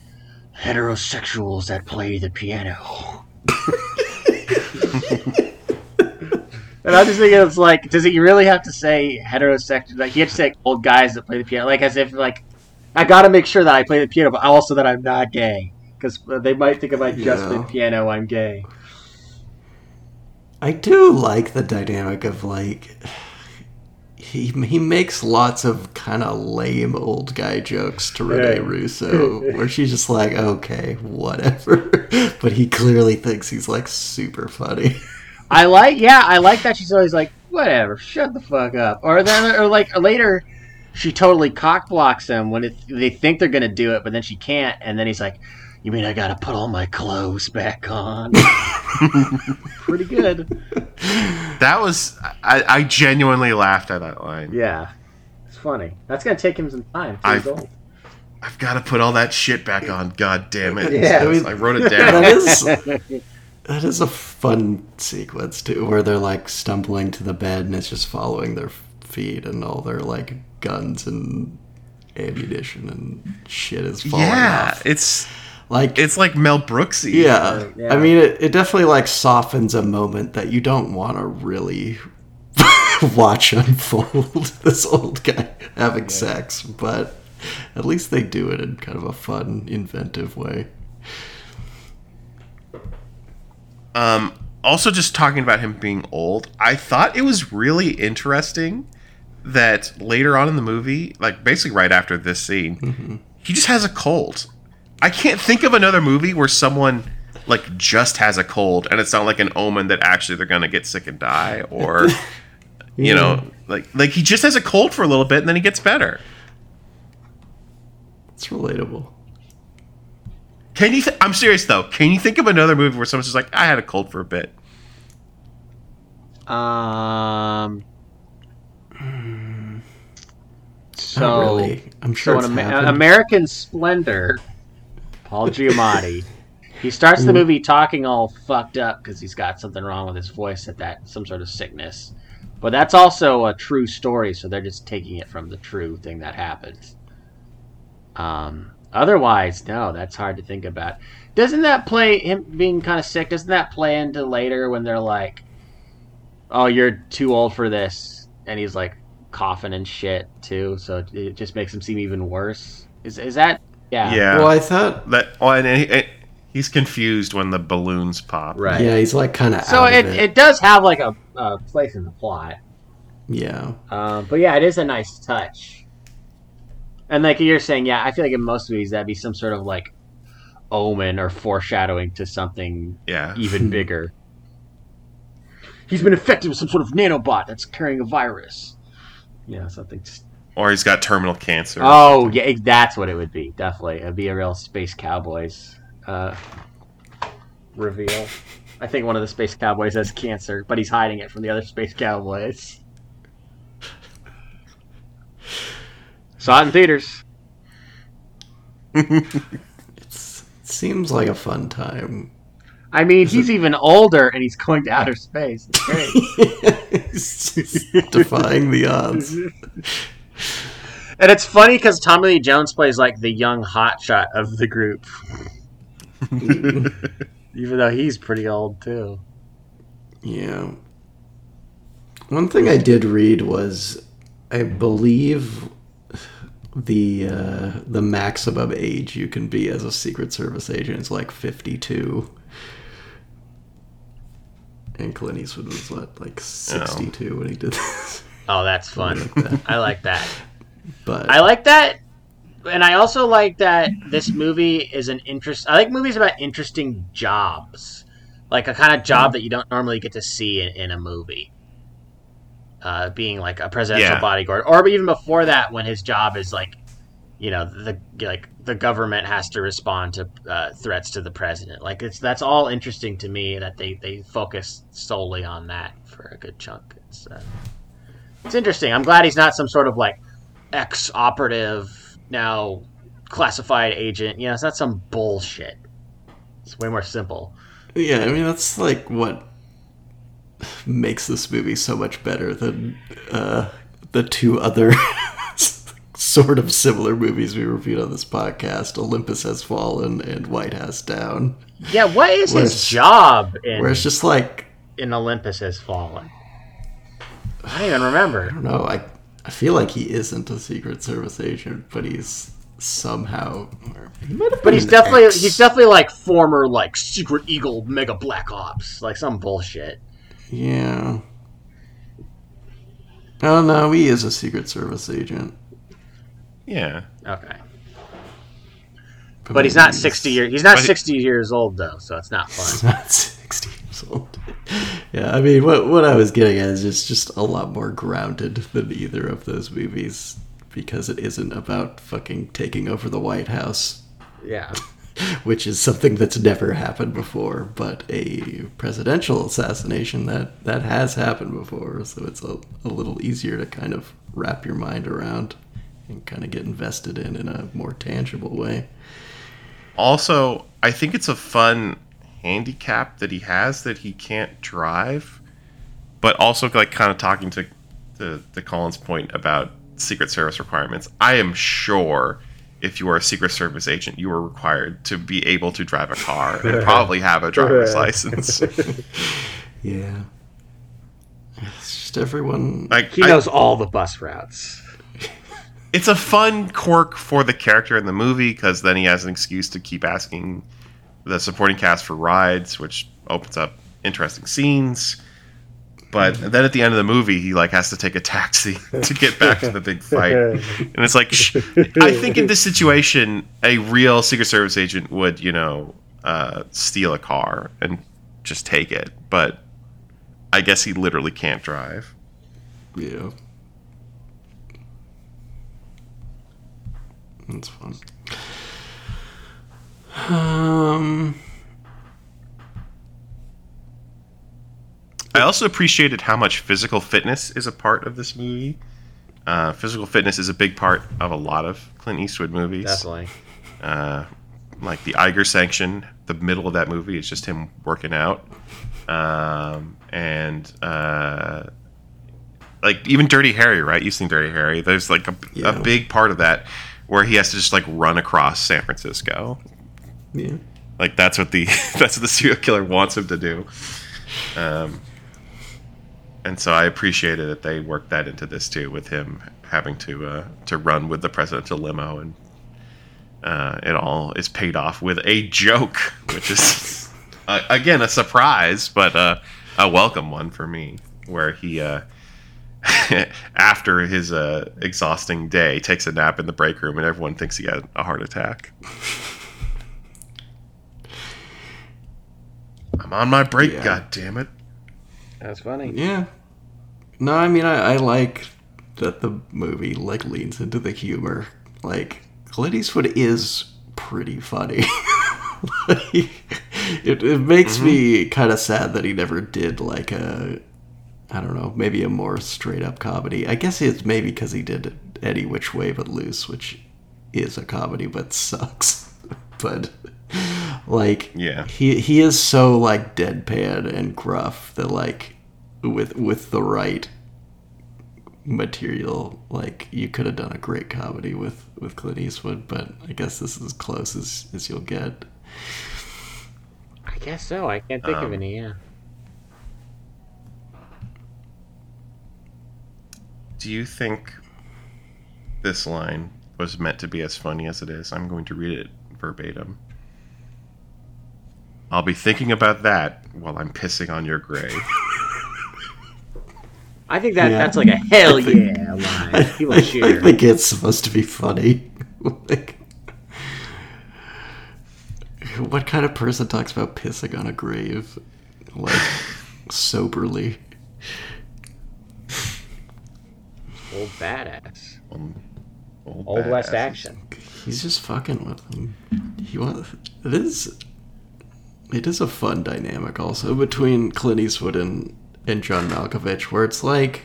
"Heterosexuals that play the piano." [laughs] [laughs] And I'm just thinking, it's like, does he really have to say heterosexual? Like, he has to say old guys that play the piano, like as if like, I got to make sure that I play the piano, but also that I'm not gay, because they might think if I just Yeah. play piano, I'm gay. I do like the dynamic of like he he makes lots of kind of lame old guy jokes to Rene Yeah. Russo, where she's just like, okay, whatever, [laughs] but he clearly thinks he's like super funny. [laughs] I like, yeah, I like that she's always like, whatever, shut the fuck up. Or then, or like later, she totally cock blocks him when it, they think they're gonna do it, but then she can't, and then he's like, "You mean I gotta put all my clothes back on?" [laughs] Pretty good. That was I, I genuinely laughed at that line. Yeah, it's funny. That's gonna take him some time. I- He's old. I've got to put all that shit back on. God damn it! [laughs] Yeah. I, I wrote it [laughs] down. Is that is a fun sequence too, where they're like stumbling to the bed and it's just following their feet and all their like guns and ammunition and shit is falling yeah, off. it's Like it's like Mel Brooksy. yeah. Yeah. I mean it, it definitely like softens a moment that you don't want to really [laughs] watch unfold. [laughs] this old guy having sex, but at least they do it in kind of a fun, inventive way. Um, also, just talking about him being old, I thought it was really interesting that later on in the movie, like basically right after this scene, he just has a cold. I can't think of another movie where someone like just has a cold and it's not like an omen that actually they're gonna get sick and die or [laughs] you know like like he just has a cold for a little bit and then he gets better. It's relatable. Can you? Th- I'm serious though. Can you think of another movie where someone's just like, I had a cold for a bit? Um. So, Not really. I'm sure so it's in Ama- American Splendor, Paul [laughs] Giamatti. he starts the movie talking all fucked up because he's got something wrong with his voice at that some sort of sickness. But that's also a true story, so they're just taking it from the true thing that happened. Um, otherwise, no, that's hard to think about. Doesn't that play him being kind of sick? Doesn't that play into later when they're like, "Oh, you're too old for this," and he's like coughing and shit too, so it just makes him seem even worse. Is is that? Yeah. Yeah. well, I thought. that. Oh, and he, and he's confused when the balloons pop. Right. Yeah, he's like kind of So it, it it. does have like a, a place in the plot. Yeah. Um, but yeah, it is a nice touch. And like you're saying, yeah, I feel like in most movies that'd be some sort of like omen or foreshadowing to something Yeah. even [laughs] bigger. He's been infected with some sort of nanobot that's carrying a virus. Yeah, something. s- Or he's got terminal cancer. Oh, yeah, that's what it would be. Definitely, it'd be a real space cowboys uh, reveal. I think one of the space cowboys has cancer, but he's hiding it from the other space cowboys. Saw it in theaters. It's, it seems like a fun time. I mean, he's even older and he's going to outer space. It's [laughs] great. Defying the odds. and it's funny because Tommy Lee Jones plays like the young hotshot of the group, [laughs] even though he's pretty old too. Yeah. One thing I did read was, I believe the uh, the maximum age you can be as a Secret Service agent is like fifty two. And Clint Eastwood was what, like sixty two when he did this. Oh, that's fun. Like that. I like that. But I like that, and I also like that this movie is an interest. I like movies about interesting jobs, like a kind of job that you don't normally get to see in, in a movie. Uh, being like a presidential Yeah. bodyguard, or even before that, when his job is like, you know, the like the government has to respond to uh, threats to the president. Like it's that's all interesting to me that they they focus solely on that for a good chunk. It's uh, it's interesting. I'm glad he's not some sort of like ex operative, now classified agent. You know, it's not some bullshit. It's way more simple. yeah, I mean that's like what makes this movie so much better than uh, the two other [laughs] sort of similar movies we reviewed on this podcast: Olympus Has Fallen and White House Down. Yeah, what is his job in, Where it's just like in Olympus Has Fallen? I don't even remember. No, I I feel like he isn't a Secret Service agent, but he's somehow. He But he's definitely ex- he's definitely like former like Secret Eagle Mega Black Ops, like some bullshit. Yeah. Oh no, he is a Secret Service agent. Yeah. Okay. But he's not he's- 60 years. He's not But he- 60 years old though, so it's not He's fun. not [laughs] sixty years old. Yeah, I mean, what what I was getting at is just just a lot more grounded than either of those movies because it isn't about fucking taking over the White House Yeah. [laughs] which is something that's never happened before, but a presidential assassination that that has happened before, so it's a, a little easier to kind of wrap your mind around and kind of get invested in in a more tangible way. Also, I think it's a fun handicap that he has that he can't drive, but also like kind of talking to the the Colin's point about Secret Service requirements. I am sure if you are a Secret Service agent, you are required to be able to drive a car and [laughs] probably have a driver's [laughs] license. [laughs] Yeah. It's just everyone Like He I- knows all the bus routes. it's a fun quirk for the character in the movie because then he has an excuse to keep asking the supporting cast for rides, which opens up interesting scenes. But then at the end of the movie, he like has to take a taxi [laughs] to get back to the big fight, and it's like, sh- I think in this situation, a real Secret Service agent would, you know, uh, steal a car and just take it. But I guess he literally can't drive. Yeah. That's fun. Um. I also appreciated how much physical fitness is a part of this movie. Uh, physical fitness is a big part of a lot of Clint Eastwood movies. Definitely. Uh, like the Eiger sanction, the middle of that movie is just him working out. Um, and uh, like even Dirty Harry, right? You've seen Dirty Harry. There's like a, Yeah. a big part of that where he has to just like run across San Francisco. Yeah. Like that's what the [laughs] that's what the serial killer wants him to do. Um, and so I appreciated that they worked that into this too, with him having to uh, to run with the presidential limo, and uh, it all is paid off with a joke, which is [laughs] uh, again a surprise, but uh, a welcome one for me, where he. Uh, [laughs] after his uh, exhausting day, takes a nap in the break room, and everyone thinks he had a heart attack. [laughs] I'm on my break, Yeah. God damn it! That's funny. Yeah. No, I mean, I, I like that the movie like leans into the humor. Like Clint Eastwood is pretty funny. [laughs] like, it, it makes mm-hmm. me kind of sad that he never did like a, I don't know, maybe a more straight up comedy. I guess it's maybe because he did Any Which Way But Loose, which is a comedy but sucks. [laughs] but like Yeah. he he is so like deadpan and gruff that like with with the right material like you could have done a great comedy with with Clint Eastwood but I guess this is as close as, as you'll get I guess so. I can't think of Um, any. Yeah. Do you think this line was meant to be as funny as it is? I'm going to read it verbatim. I'll be thinking about that while I'm pissing on your grave. [laughs] I think that Yeah. that's like a hell think- yeah line. I, People I cheer. think it's supposed to be funny [laughs] like what kind of person talks about pissing on a grave like soberly Old badass. Um, Old West action. He's just fucking with him. He wants. It is. It is a fun dynamic also between Clint Eastwood and and John Malkovich, where it's like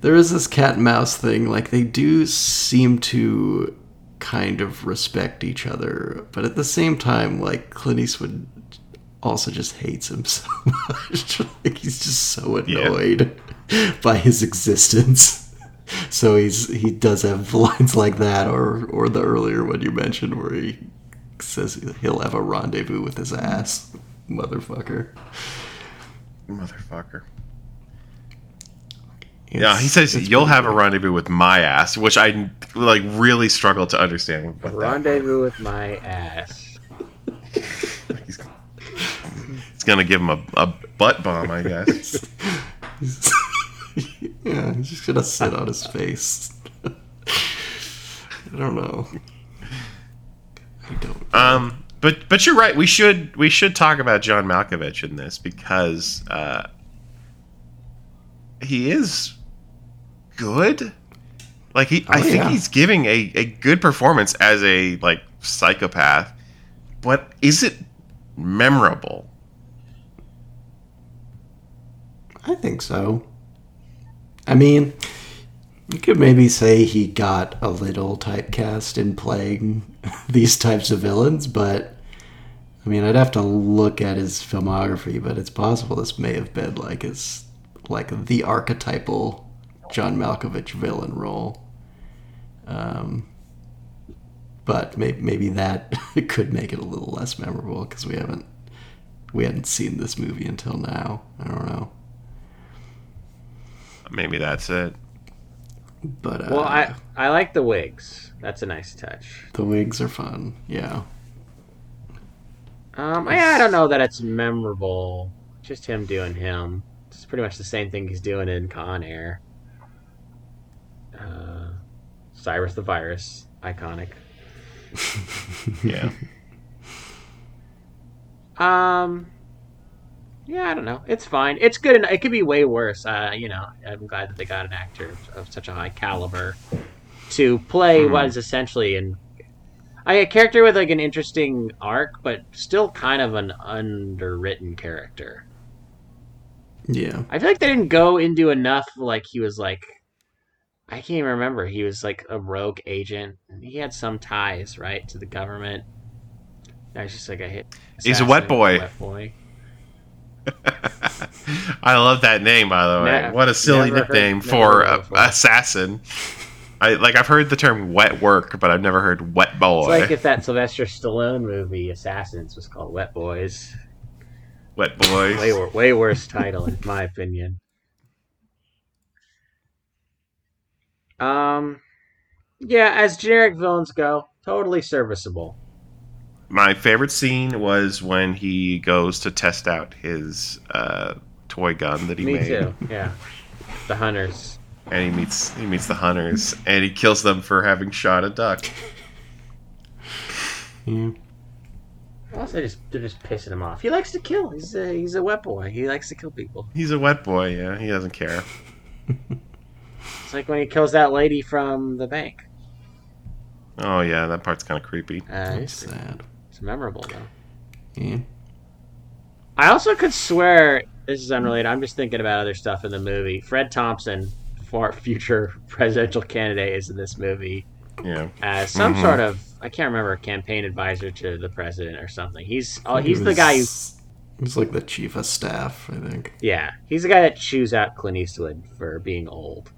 there is this cat and mouse thing. Like they do seem to kind of respect each other, but at the same time, like Clint Eastwood also just hates him [laughs] so much. like he's just so Yeah. annoyed by his existence. So he's he does have lines like that, or or the earlier one you mentioned, where he says he'll have a rendezvous with his ass, motherfucker. Motherfucker. It's- Yeah, he says you'll pretty have a rendezvous with my ass, which I like really struggle to understand. What that Rendezvous with my ass. He's, it's gonna give him a, a butt bomb, I guess. [laughs] yeah, he's just gonna sit on his face. [laughs] I don't know. I don't. Um, but but you're right. We should we should talk about John Malkovich in this because uh, he is good. Like he, I Oh, think he's giving a, a good performance as a like psychopath, but is it memorable? I think so. I mean, you could maybe say he got a little typecast in playing [laughs] these types of villains, but I mean, I'd have to look at his filmography, but it's possible this may have been like his like the archetypal John Malkovich villain role. Um, but maybe maybe that [laughs] could make it a little less memorable because we haven't we hadn't seen this movie until now. I don't know. Maybe that's it. But uh, Well, I I like the wigs. That's a nice touch. the wigs are fun. Yeah. Um, I, I don't know that it's memorable. Just him doing him. It's pretty much the same thing he's doing in Con Air. Uh, Cyrus the Virus, iconic. [laughs] Yeah. Um, yeah, I don't know. It's fine. It's good. enough. It could be way worse. Uh, you know, I'm glad that they got an actor of such a high caliber to play hmm. what is essentially an I, a character with like an interesting arc, but still kind of an underwritten character. Yeah. I feel like they didn't go into enough. Like he was like, I can't even remember. He was like a rogue agent. He had some ties, right, to the government. I was just like a hit. He's a wet boy. Wet boy. [laughs] I love that name, by the way. Ne- what a silly heard- nickname for heard a, assassin. I like. I've heard the term "wet work," but I've never heard "wet boy." It's like if that Sylvester Stallone movie Assassins was called Wet Boys. wet boys. Way way worse title in my opinion. Um, yeah, as generic villains go, totally serviceable. My favorite scene was when he goes to test out his uh, toy gun that he Me made, too. Yeah, the hunters. And he meets he meets the hunters, and he kills them for having shot a duck. [laughs] Yeah. Also, just they're just pissing him off. He likes to kill. He's a he's a wet boy. He likes to kill people. He's a wet boy. Yeah, he doesn't care. [laughs] It's like when he kills that lady from the bank. Oh yeah, that part's kind of creepy. Uh, That's it's, sad. it's memorable though. Yeah. I also could swear this is unrelated. I'm just thinking about other stuff in the movie. Fred Thompson, for future presidential candidate, is in this movie Yeah, as some Mhm. sort of I can't remember a campaign advisor to the president or something. He's oh He he's the guy who He's like the chief of staff, I think. yeah he's the guy that chews out Clint Eastwood for being old.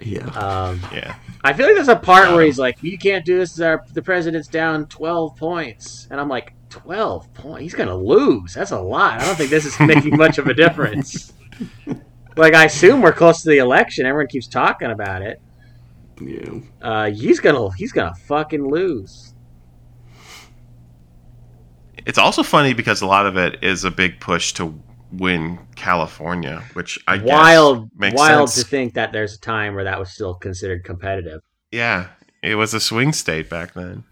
Yeah. Um, yeah. I feel like there's a part Got where he's like, "You can't do this. Our, the president's down 12 points," and I'm like, "12 points? He's gonna lose. That's a lot. I don't think this is making much of a difference." [laughs] like, I assume we're close to the election. Everyone keeps talking about it. yeah. Uh, he's gonna he's gonna fucking lose. It's also funny because a lot of it is a big push to win California, which I wild, guess makes wild sense. to think that there's a time where that was still considered competitive. yeah, it was a swing state back then.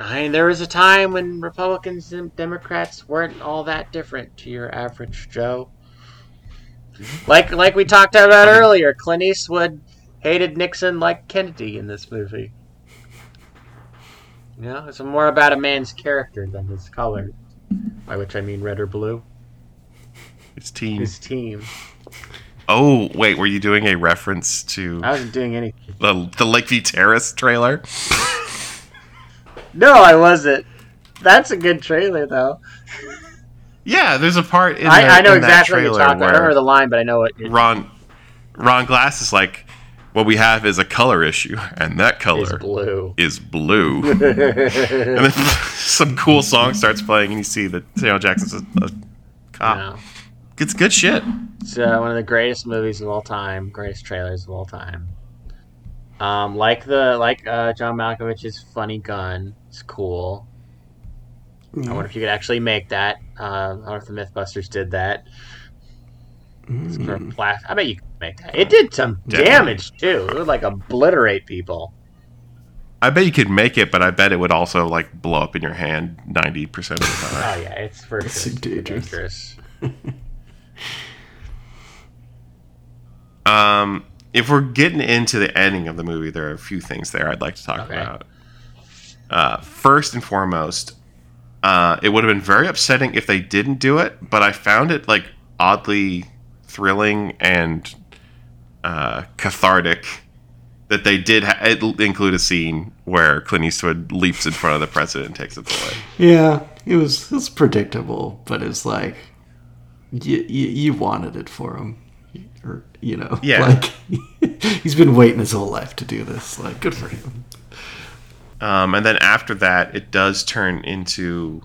I mean, there was a time when Republicans and Democrats weren't all that different to your average Joe. Like like we talked about mm-hmm. earlier, Clint Eastwood hated Nixon like Kennedy in this movie. You know, it's more about a man's character than his color. By which I mean red or blue. His team. His team. Oh wait, were you doing a reference to I wasn't doing anything. the the Lakeview Terrace trailer? [laughs] No, I wasn't. That's a good trailer, though. Yeah, there's a part in, I, the- I know in that exactly what you're trailer talking. I don't remember where the line, but I know it Ron Ron Glass is like, "What we have is a color issue, and that color is Blue. is blue." [laughs] and then [laughs] some cool song starts playing, and you see that Samuel Jackson's a, a cop. No. It's good shit. It's uh, one of the greatest movies of all time, greatest trailers of all time. Um, like the like uh, John Malkovich's Funny Gun, it's cool. I wonder if you could actually make that. Uh, I wonder if the MythBusters did that. Mm. plas- I bet you could make that. It did some Definitely. damage too. It would like obliterate people. I bet you could make it, but I bet it would also like blow up in your hand ninety percent of the time. Oh yeah, it's for That's sure dangerous. dangerous. [laughs] Um, if we're getting into the ending of the movie, there are a few things there I'd like to talk Okay. about. Uh, first and foremost, uh, it would have been very upsetting if they didn't do it, but I found it like oddly thrilling and uh, cathartic that they did ha- it include a scene where Clint Eastwood leaps in front of the president and takes a bullet. Yeah, it was it was predictable, but it's like you you, you wanted it for him, or you know, Yeah. [laughs] like he's been waiting his whole life to do this. Like, good for him. Um, and then after that, it does turn into.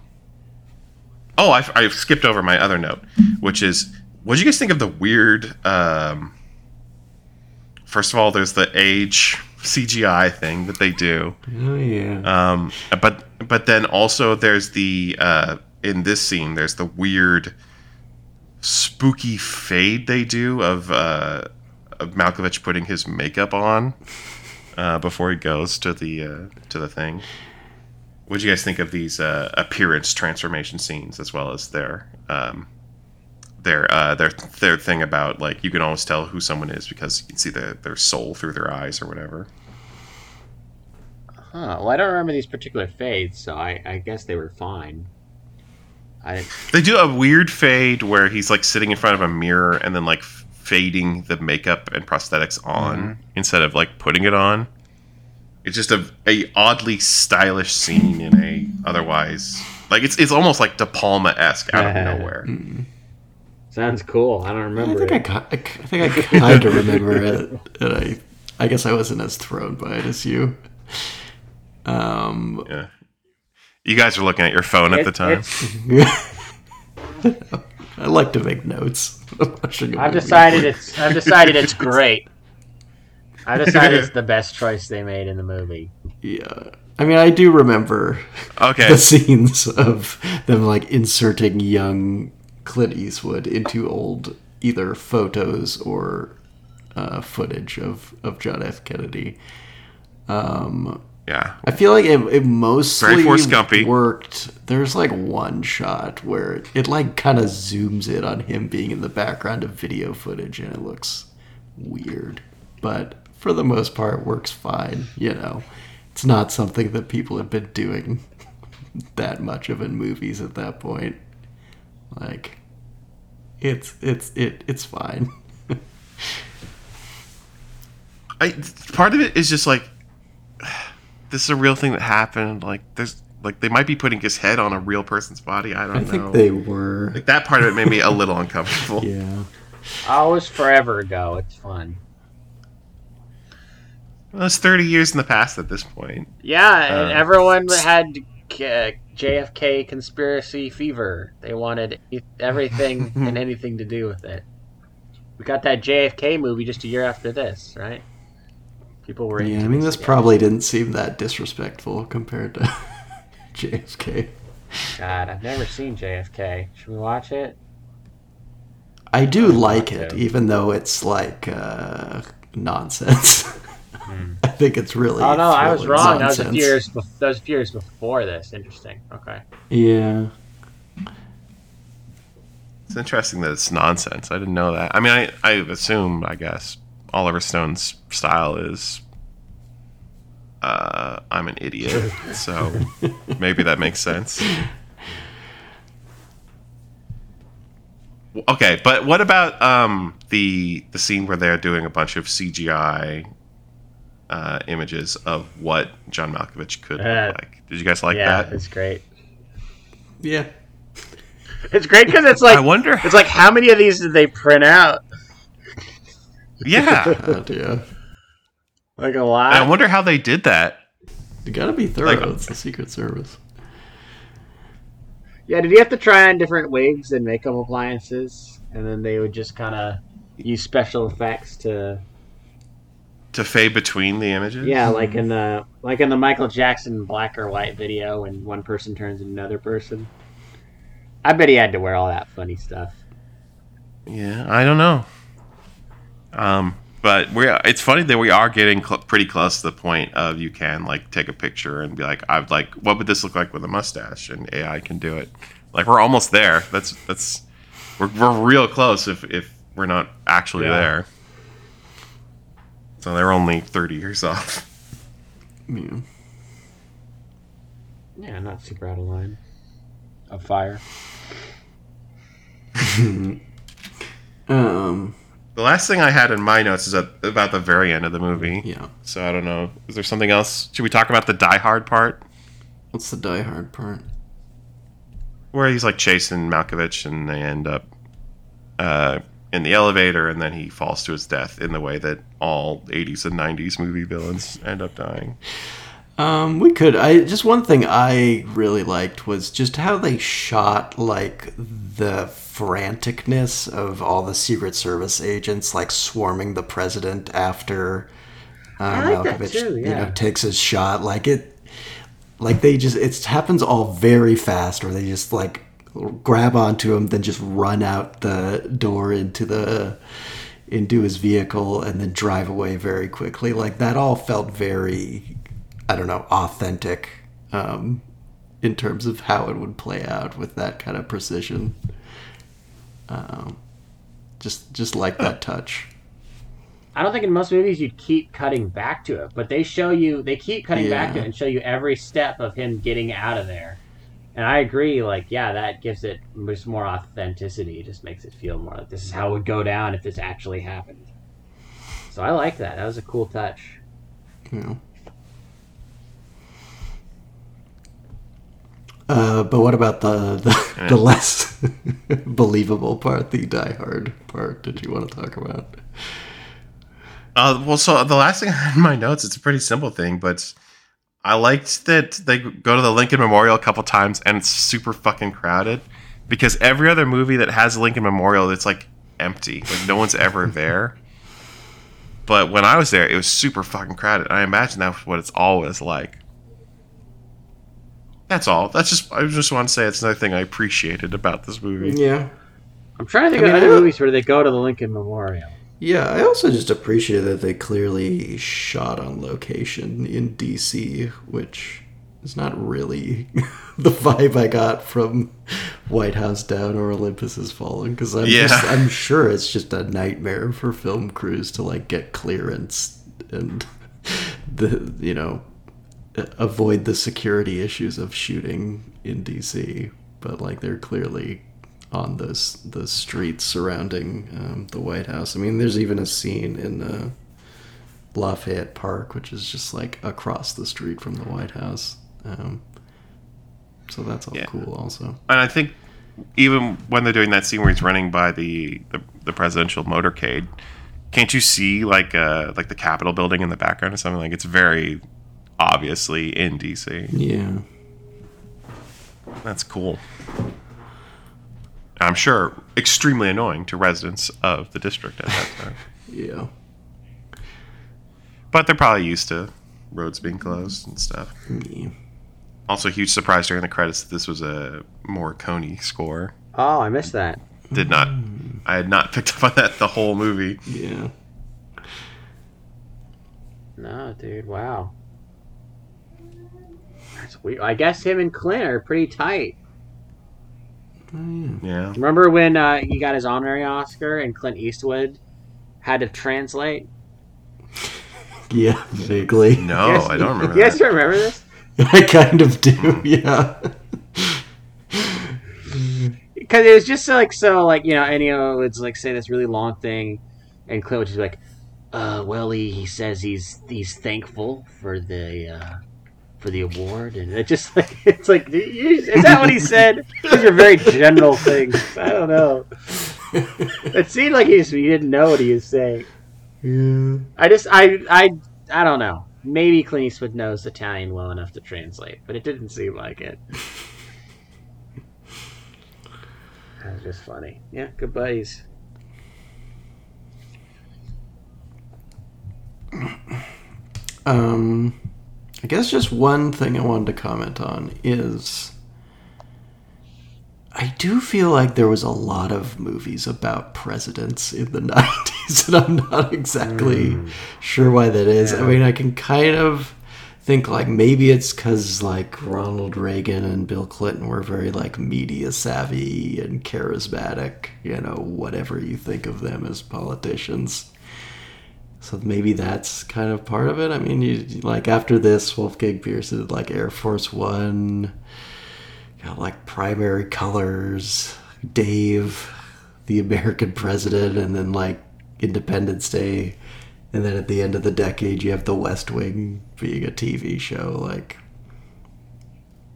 Oh, I, I skipped over my other note, which is, what do you guys think of the weird? Um, first of all, there's the age CGI thing that they do, Oh yeah, um, but but then also there's the uh, in this scene there's the weird spooky fade they do of uh, of Malkovich putting his makeup on uh, before he goes to the uh, to the thing. What do you guys think of these uh, appearance transformation scenes, as well as their um, their uh, their their thing about like you can always tell who someone is because you can see their their soul through their eyes or whatever. Huh. Well, I don't remember these particular fades, so I, I guess they were fine. I They do a weird fade where he's like sitting in front of a mirror and then like fading the makeup and prosthetics on instead of like putting it on. It's just a, a oddly stylish scene in a otherwise like it's it's almost like De Palma esque out of nowhere. sounds cool. I don't I remember think I, it. I, ki- I think I [laughs] kind of remember it, and I I guess I wasn't as thrown by it as you. Um, Yeah. You guys were looking at your phone at the time. [laughs] I like to make notes. When watching a I've decided it's I've decided it's [laughs] great. I've decided it's [laughs] the best choice they made in the movie. Yeah, I mean, I do remember Okay. the [laughs] scenes of them like inserting young Clint Eastwood into old either photos or uh, footage of of John F. Kennedy. Um, Yeah. I feel like it, it mostly worked. There's like one shot where it, it like kind of zooms in on him being in the background of video footage, and it looks weird. But for the most part, works fine. You know, it's not something that people have been doing [laughs] that much of in movies at that point. Like, it's it's it it's fine. [laughs] I part of it is just like this is a real thing that happened. Like there's like they might be putting his head on a real person's body. I don't I know. think they were. like that part of it made me a little uncomfortable. [laughs] Yeah. Oh, it was forever ago. It's fun. Well, it's 30 years in the past at this point. Yeah, and Uh, everyone had uh, JFK conspiracy fever. They wanted e- everything [laughs] and anything to do with it. We got that JFK movie just a year after this, right? People were. Yeah, I mean, this again. probably didn't seem that disrespectful compared to [laughs] JFK. God, I've never seen JFK. Should we watch it? I do like it, to. even though it's like uh, nonsense. [laughs] I think it's really. Oh no, I was thrilling wrong. That was a nonsense. few years. Bef- that was a few years before this. Interesting. Okay. Yeah, It's interesting that it's nonsense. I didn't know that. I mean, I, I assume, I guess, Oliver Stone's style is uh, I'm an idiot. [laughs] so maybe that makes sense. Okay, but what about um, the the scene where they're doing a bunch of CGI uh, images of what John Malkovich could Uh, look like? Did you guys like yeah, that? it's great. yeah. It's great because it's like I wonder. it's like how many of these did they print out? Yeah, [laughs] God, yeah. Like a lot. I wonder how they did that. You gotta be thorough. Like- uh, it's the Secret Service. Yeah, did you have to try on different wigs and makeup appliances, and then they would just kind of use special effects to to fade between the images. yeah, like in the like in the Michael Jackson black or white video when one person turns into another person. I bet he had to wear all that funny stuff. Yeah, I don't know. Um, but we are it's funny that we are getting cl- pretty close to the point of you can like take a picture and be like, I've like, what would this look like with a mustache? And AI can do it. Like we're almost there. That's that's we're we're real close if if we're not actually Yeah. there. So they're only thirty years [laughs] off. Yeah. Yeah, not super out of line. Of fire. [laughs] Um. The last thing I had in my notes is about the very end of the movie. Yeah. So I don't know. Is there something else? Should we talk about the Die Hard part? What's the Die Hard part? where he's like chasing Malkovich and they end up uh, in the elevator and then he falls to his death in the way that all 80s and 90s movie villains end up dying. Um, we could. I just one thing I really liked was just how they shot like the franticness of all the Secret Service agents like swarming the president after uh, like Malkovich, too, you know, takes his shot. Like it, like they just it happens all very fast, or they just like grab onto him, then just run out the door into the into his vehicle and then drive away very quickly. Like that all felt very, I don't know, authentic um, in terms of how it would play out with that kind of precision. Um, just just like that touch. I don't think in most movies you'd keep cutting back to it, but they show you they keep cutting back to it and show you every step of him getting out of there. And I agree, like, yeah, that gives it just more authenticity. It just makes it feel more like this is how it would go down if this actually happened. So I like that. That was a cool touch. you Uh, but what about the the, the less [laughs] believable part, the Die Hard part? Did you want to talk about? Uh, well, so the last thing [laughs] I had in my notes, it's a pretty simple thing, but I liked that they go to the Lincoln Memorial a couple times and it's super fucking crowded because every other movie that has Lincoln Memorial, it's like empty. Like no one's ever [laughs] there. But when I was there, it was super fucking crowded. I imagine that's what it's always like. That's all. That's just I just want to say it's another thing I appreciated about this movie. Yeah, I'm trying to think I of mean, other I- movies where they go to the Lincoln Memorial. yeah. I also just appreciate that they clearly shot on location in DC, which is not really [laughs] the vibe I got from White House Down or Olympus Has Fallen. Because I'm Yeah. just, I'm sure it's just a nightmare for film crews to like get clearance and [laughs] the you know avoid the security issues of shooting in DC. But like they're clearly on those the streets surrounding um, the White House. I mean, there's even a scene in uh, Lafayette Park, which is just like across the street from the White House. Um, so that's all Yeah. cool, also. and I think even when they're doing that scene where he's running by the the, the presidential motorcade, can't you see like uh like the Capitol building in the background or something? Like it's very obviously in DC. Yeah. That's cool. I'm sure extremely annoying to residents of the district at that time. [laughs] Yeah. but they're probably used to roads being closed and stuff. yeah. Also, huge surprise during the credits that this was a Morricone score. Oh, I missed that. Did not. Hmm. I had not picked up on that the whole movie. Yeah. No, dude, wow. That's weird. I guess him and Clint are pretty tight. Oh, yeah. Yeah. Remember when uh, he got his honorary Oscar and Clint Eastwood had to translate? [laughs] Yeah, vaguely. [laughs] No, Yes, I don't remember You guys that. remember this? [laughs] I kind of do, yeah. Because it was just so, like so like you know Ennio would like say this really long thing, and Clint would just be like, "Uh, well, he, he says he's he's thankful for the uh, for the award," and it just [laughs] like it's like is that what he said? These are very general things. I don't know. [laughs] It seemed like he, was, he didn't know what he was saying. Yeah. I just I I I don't know. Maybe Clint Eastwood knows Italian well enough to translate, but it didn't seem like it. [laughs] That was just funny. Yeah, good buddies. Um, I guess just one thing I wanted to comment on is I do feel like there was a lot of movies about presidents in the [laughs] 90s, and I'm not exactly mm. sure why that is. I mean, I can kind of think like maybe it's because like Ronald Reagan and Bill Clinton were very like media savvy and charismatic, you know, whatever you think of them as politicians. So maybe that's kind of part of it. I mean, you like after this, Wolfgang Petersen did like Air Force One, got like Primary Colors, Dave, the American President, and then like Independence Day, and then at the end of the decade, you have The West Wing being a TV show. Like,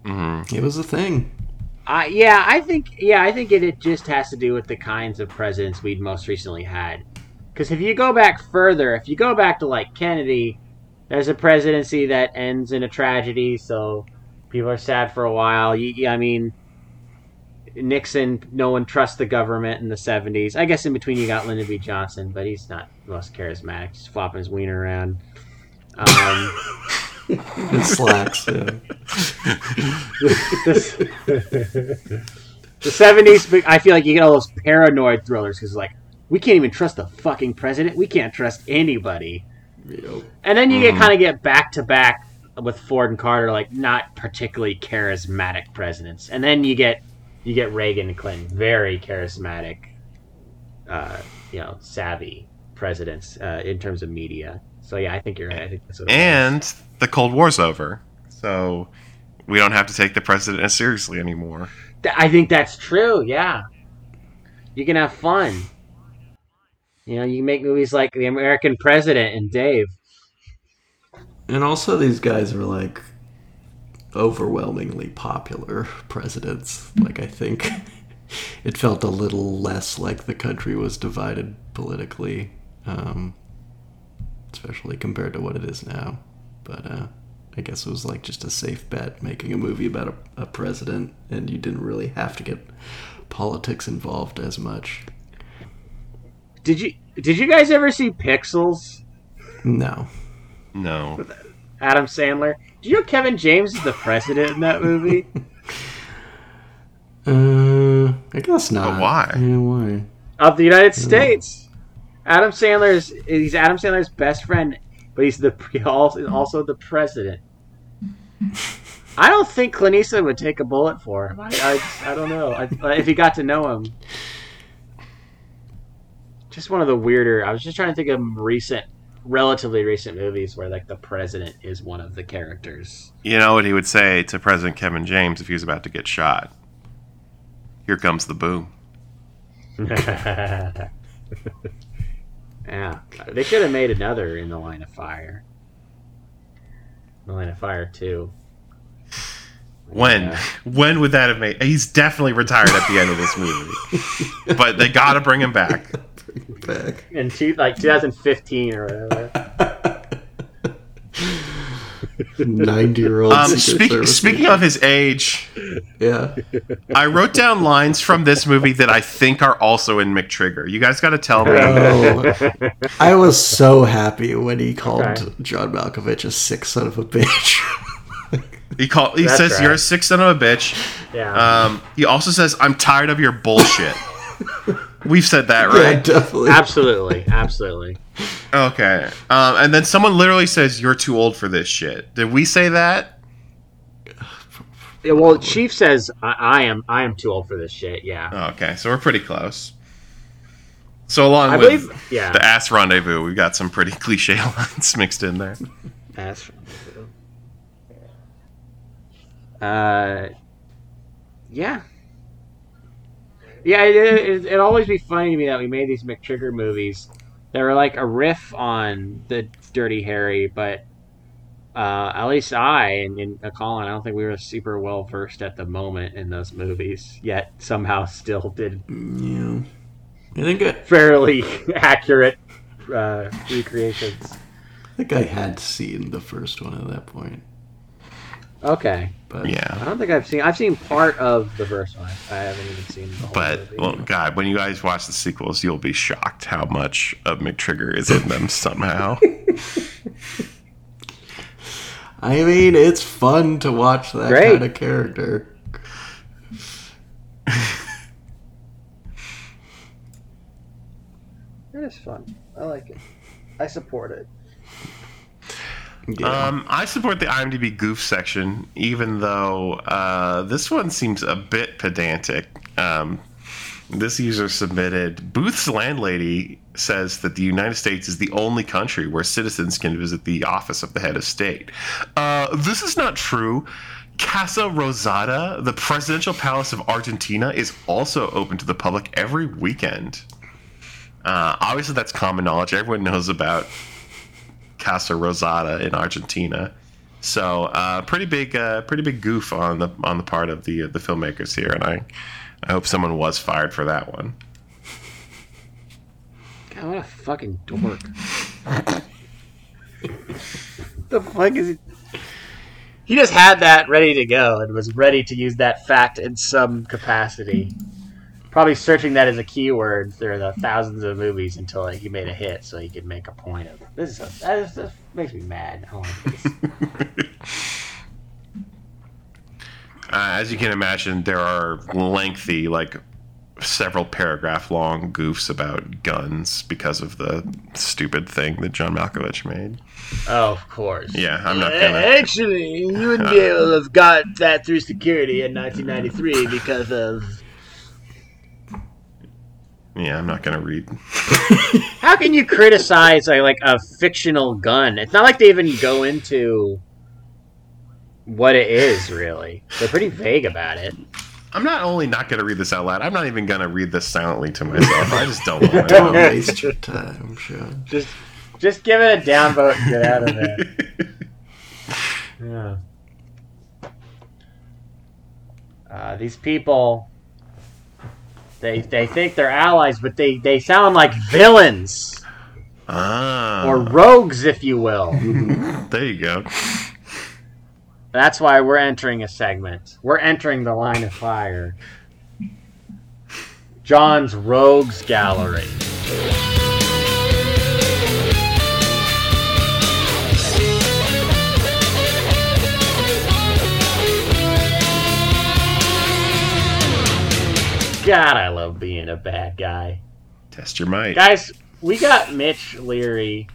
Mhm. it was a thing. Uh, yeah, I think yeah, I think it, it just has to do with the kinds of presidents we'd most recently had. Because if you go back further, if you go back to like Kennedy, there's a presidency that ends in a tragedy, so people are sad for a while. You, I mean, Nixon, no one trusts the government in the 70s. I guess in between you got Lyndon B. Johnson, but he's not the most charismatic, just flopping his wiener around. Um, [laughs] It slacks. yeah. [laughs] this, The seventies, I feel like you get all those paranoid thrillers because like we can't even trust the fucking president. We can't trust anybody. Know, And then you get kind of get back to back with Ford and Carter, like not particularly charismatic presidents. And then you get you get Reagan and Clinton, very charismatic, uh, you know, savvy presidents uh, in terms of media. So yeah, I think you're right. I think that's. And the Cold War's over, so we don't have to take the president as seriously anymore. I think that's true. Yeah, you can have fun. You know, you make movies like The American President and Dave. and also these guys are like overwhelmingly popular [laughs] presidents. Like I think [laughs] it felt a little less like the country was divided politically, um, especially compared to what it is now. But uh, I guess it was like just a safe bet making a movie about a, a president, and you didn't really have to get politics involved as much. Did you did you guys ever see Pixels? No. No, Adam Sandler. Do you know Kevin James is the president in that movie? [laughs] Uh, I guess not. why? Yeah, why? of the United States. Adam Sandler's he's Adam Sandler's best friend, but he's the he also also the president. [laughs] I don't think Clint Eastwood would take a bullet for him. I I, I don't know I, if he got to know him. Just one of the weirder. I was just trying to think of recent, relatively recent movies where like the president is one of the characters. you know what he would say to President Kevin James if he was about to get shot. Here comes the boom. [laughs] yeah, they could have made another in the Line of Fire. The Line of Fire too. When? Yeah. When would that have made? He's definitely retired at the end of this movie, [laughs] but they got to bring him back. Back. in two, like 2015 or whatever. [laughs] 90 year old Um, speak, speaking of his age, Yeah. I wrote down lines from this movie that I think are also in McTrigger. You guys got to tell me. Oh, I was so happy when he called Okay. John Malkovich a sick son of a bitch. He call, He That's says, right. "You're a sick son of a bitch." Yeah. Um, he also says, "I'm tired of your bullshit." We've said that, yeah, right? definitely. absolutely, absolutely. Okay. Um, and then someone literally says, "You're too old for this shit." Did we say that? Yeah, well, Chief says I, I am I am too old for this shit. Yeah. Oh, okay, so we're pretty close. So along I with believe- yeah. the ass rendezvous, we've got some pretty [laughs] cliche lines mixed in there. That's Uh, yeah. Yeah, it, it, it'd always be funny to me that we made these McTrigger movies. They were like a riff on the Dirty Harry, but uh, at least I and, and Colin, I don't think we were super well versed at the moment in those movies. Yet somehow still did yeah. I think I, fairly [laughs] accurate uh, recreations. I think I had seen the first one at that point. Okay, But yeah, I don't think I've seen. I've seen part of the first one. I haven't even seen the whole But movie. well, God, when you guys watch the sequels, you'll be shocked how much of McTrigger is in them somehow. [laughs] I mean, it's fun to watch that Great. kind of character. [laughs] It is fun. I like it. I support it. Yeah. Um, I support the IMDb goof section, even though uh, this one seems a bit pedantic. Um, this user submitted Booth's landlady says that the United States is the only country where citizens can visit the office of the head of state. Uh, this is not true. Casa Rosada, the presidential palace of Argentina, is also open to the public every weekend. Uh, obviously, that's common knowledge. Everyone knows about Casa Rosada in Argentina. So, uh, pretty big, uh, pretty big goof on the on the part of the the filmmakers here, and I, I hope someone was fired for that one. God, what a fucking dork. [laughs] the fuck is it? He just had that ready to go and was ready to use that fact in some capacity. Probably searching that as a keyword through the thousands of movies until like, he made a hit, so he could make a point of. This is that, is, that makes me mad. [laughs] Uh, as you can imagine, there are lengthy, like several paragraph long goofs about guns because of the stupid thing that John Malkovich made. Oh, of course. Yeah, I'm not Uh, gonna. Actually, you wouldn't be able to have got that through security in 1993 because of. Yeah, I'm not gonna read. [laughs] How can you criticize like, like a fictional gun? It's not like they even go into what it is. Really, they're pretty vague about it. I'm not only not gonna read this out loud. I'm not even gonna read this silently to myself. I just don't want [laughs] Don't waste your time, Sean. Just, just give it a downvote and get out of there. [laughs] Yeah. Uh, these people, they they think they're allies, but they they sound like villains ah, or rogues, if you will. [laughs] there you go. That's why we're entering a segment. We're entering the line of fire. John's Rogues Gallery. God, I love being a bad guy. Test your might. Guys, we got Mitch Leary.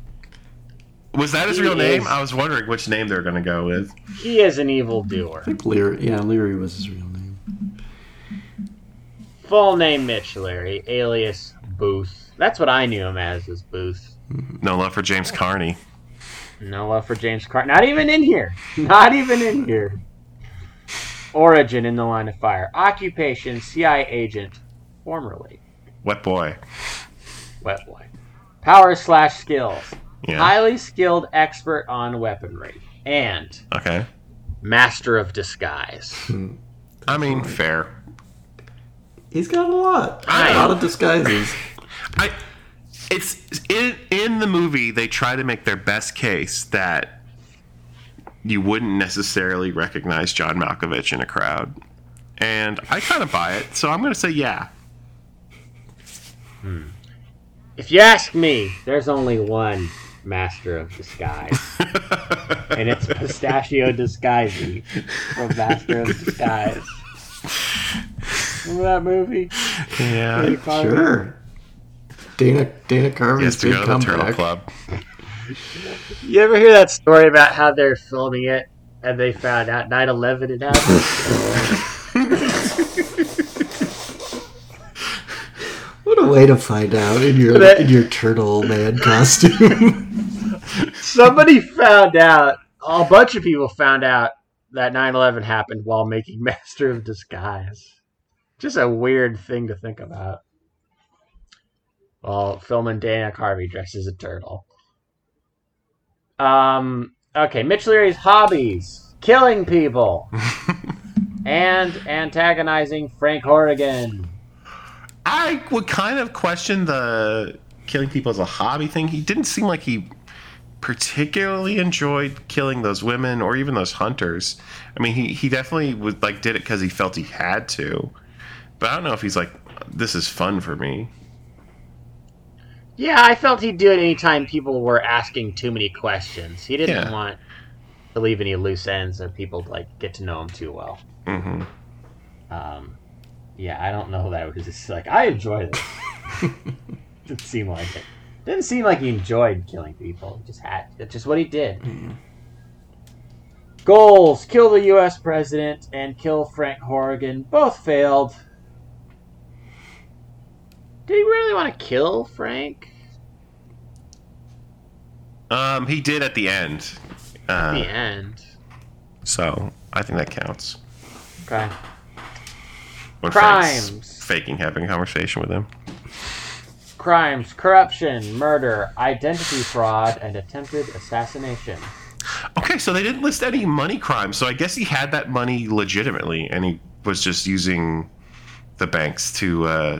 Was that his He real name? is- I was wondering which name they're gonna go with. He is an evildoer. I think Leary, yeah, Leary was his real name. Full name Mitch Leary, alias Booth. That's what I knew him as, was Booth. No love for James Carney. No love for James Carney. Not even in here. [laughs] Not even in here. Origin in the line of fire. Occupation CIA agent, formerly. Wet boy. Wet boy. Power slash skills. Yeah. Highly skilled expert on weaponry. And Okay. master of disguise. Hmm. I mean, fair. He's got a lot. I- A lot of disguises. I. It's in in the movie. They try to make their best case that you wouldn't necessarily recognize John Malkovich in a crowd, and I kind of buy it. So I'm going to say yeah. Hmm. If you ask me, there's only one master of disguise. [laughs] and it's Pistachio Disguisey from Master of Disguise. Remember that movie? Yeah. Dana Sure. Dana Dana He Carvey's has to big go to the Turtle. Club. You ever hear that story about how they're filming it and they found out 9 11 had happened? [laughs] What a way to find out in your in your turtle man costume. [laughs] Somebody found out, a bunch of people found out that 9 11 happened while making [laughs] Master of Disguise. Just a weird thing to think about. While filming Dana Carvey dressed as a turtle. Um, okay, Mitch Leary's hobbies killing people [laughs] and antagonizing Frank Horrigan. I would kind of question the killing people as a hobby thing. He didn't seem like he particularly enjoyed killing those women or even those hunters. I mean, he, he definitely was like did it because he felt he had to. But I don't know if he's like, this is fun for me. Yeah, I felt he'd do it anytime people were asking too many questions. He didn't Yeah. want to leave any loose ends or people to, like get to know him too well. hmm Um, yeah, I don't know that it was just like I enjoy this. [laughs] Didn't seem like it. Didn't seem like he enjoyed killing people. He just had. That's just what he did. Goals: kill the U.S. president and kill Frank Horrigan. Both failed. Did he really want to kill Frank? Um, he did at the end. At Uh, the end. So I think that counts. Okay. When Crimes. Frank's faking having a conversation with him. Crimes: corruption, murder, identity fraud, and attempted assassination. Okay, so they didn't list any money crimes. So I guess he had that money legitimately, and he was just using the banks to uh,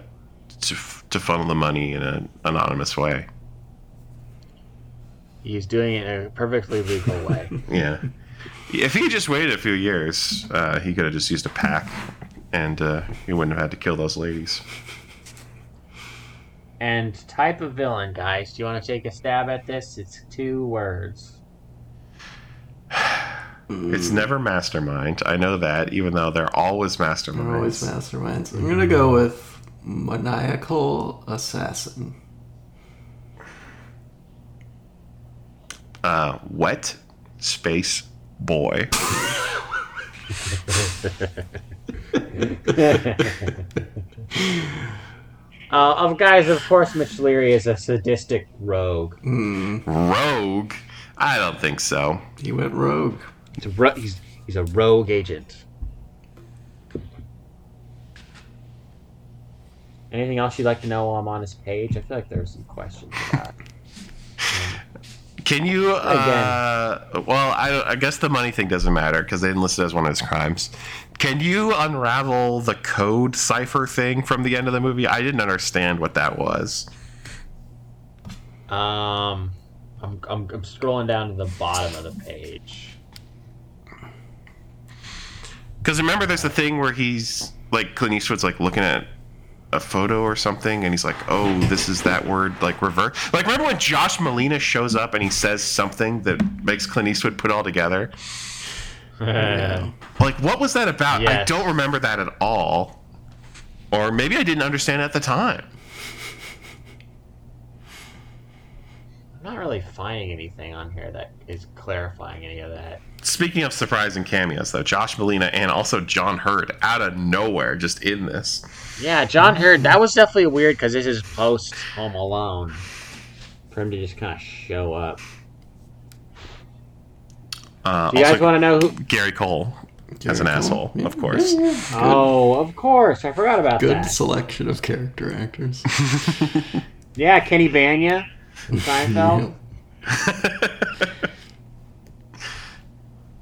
to to funnel the money in an anonymous way. He's doing it in a perfectly legal way. [laughs] Yeah. If he just waited a few years, uh, he could have just used a PAC, and uh, he wouldn't have had to kill those ladies. and type of villain, guys. Do you want to take a stab at this? It's two words. [sighs] It's never mastermind. I know that, even though they're always masterminds. Always masterminds. I'm gonna go with maniacal assassin. Uh, wet space boy. [laughs] Uh, of guys, of course, Mitch Leary is a sadistic rogue. Rogue. I don't think so. He went rogue. He's a, ro- he's, he's a rogue agent. Anything else you'd like to know while I'm on his page? I feel like there's some questions about. [laughs] Can you? Uh, well, I, I guess the money thing doesn't matter because they didn't list it as one of his crimes. Can you unravel the code cipher thing from the end of the movie? I didn't understand what that was. Um, I'm, I'm, I'm scrolling down to the bottom of the page. Because remember, there's the thing where he's like Clint Eastwood's like looking at a photo or something, and he's like, "Oh, this is that word like revert." Like, remember when Josh Malina shows up and he says something that makes Clint Eastwood put all together? Like, what was that about? I don't remember that at all. Or maybe I didn't understand at the time. Not really finding anything on here that is clarifying any of that. Speaking of surprising cameos, though, Josh Malina and also John Heard out of nowhere, just in this. Yeah, John Heard, that was definitely weird because this is post Home Alone. For him to just kind of show up. Uh, Do you guys want to know who? Gary Cole as an Cole? asshole, Yeah. of course. Oh, of course. I forgot about Good that. Good selection of character actors. [laughs] Yeah, Kenny Bania from Seinfeld. [laughs]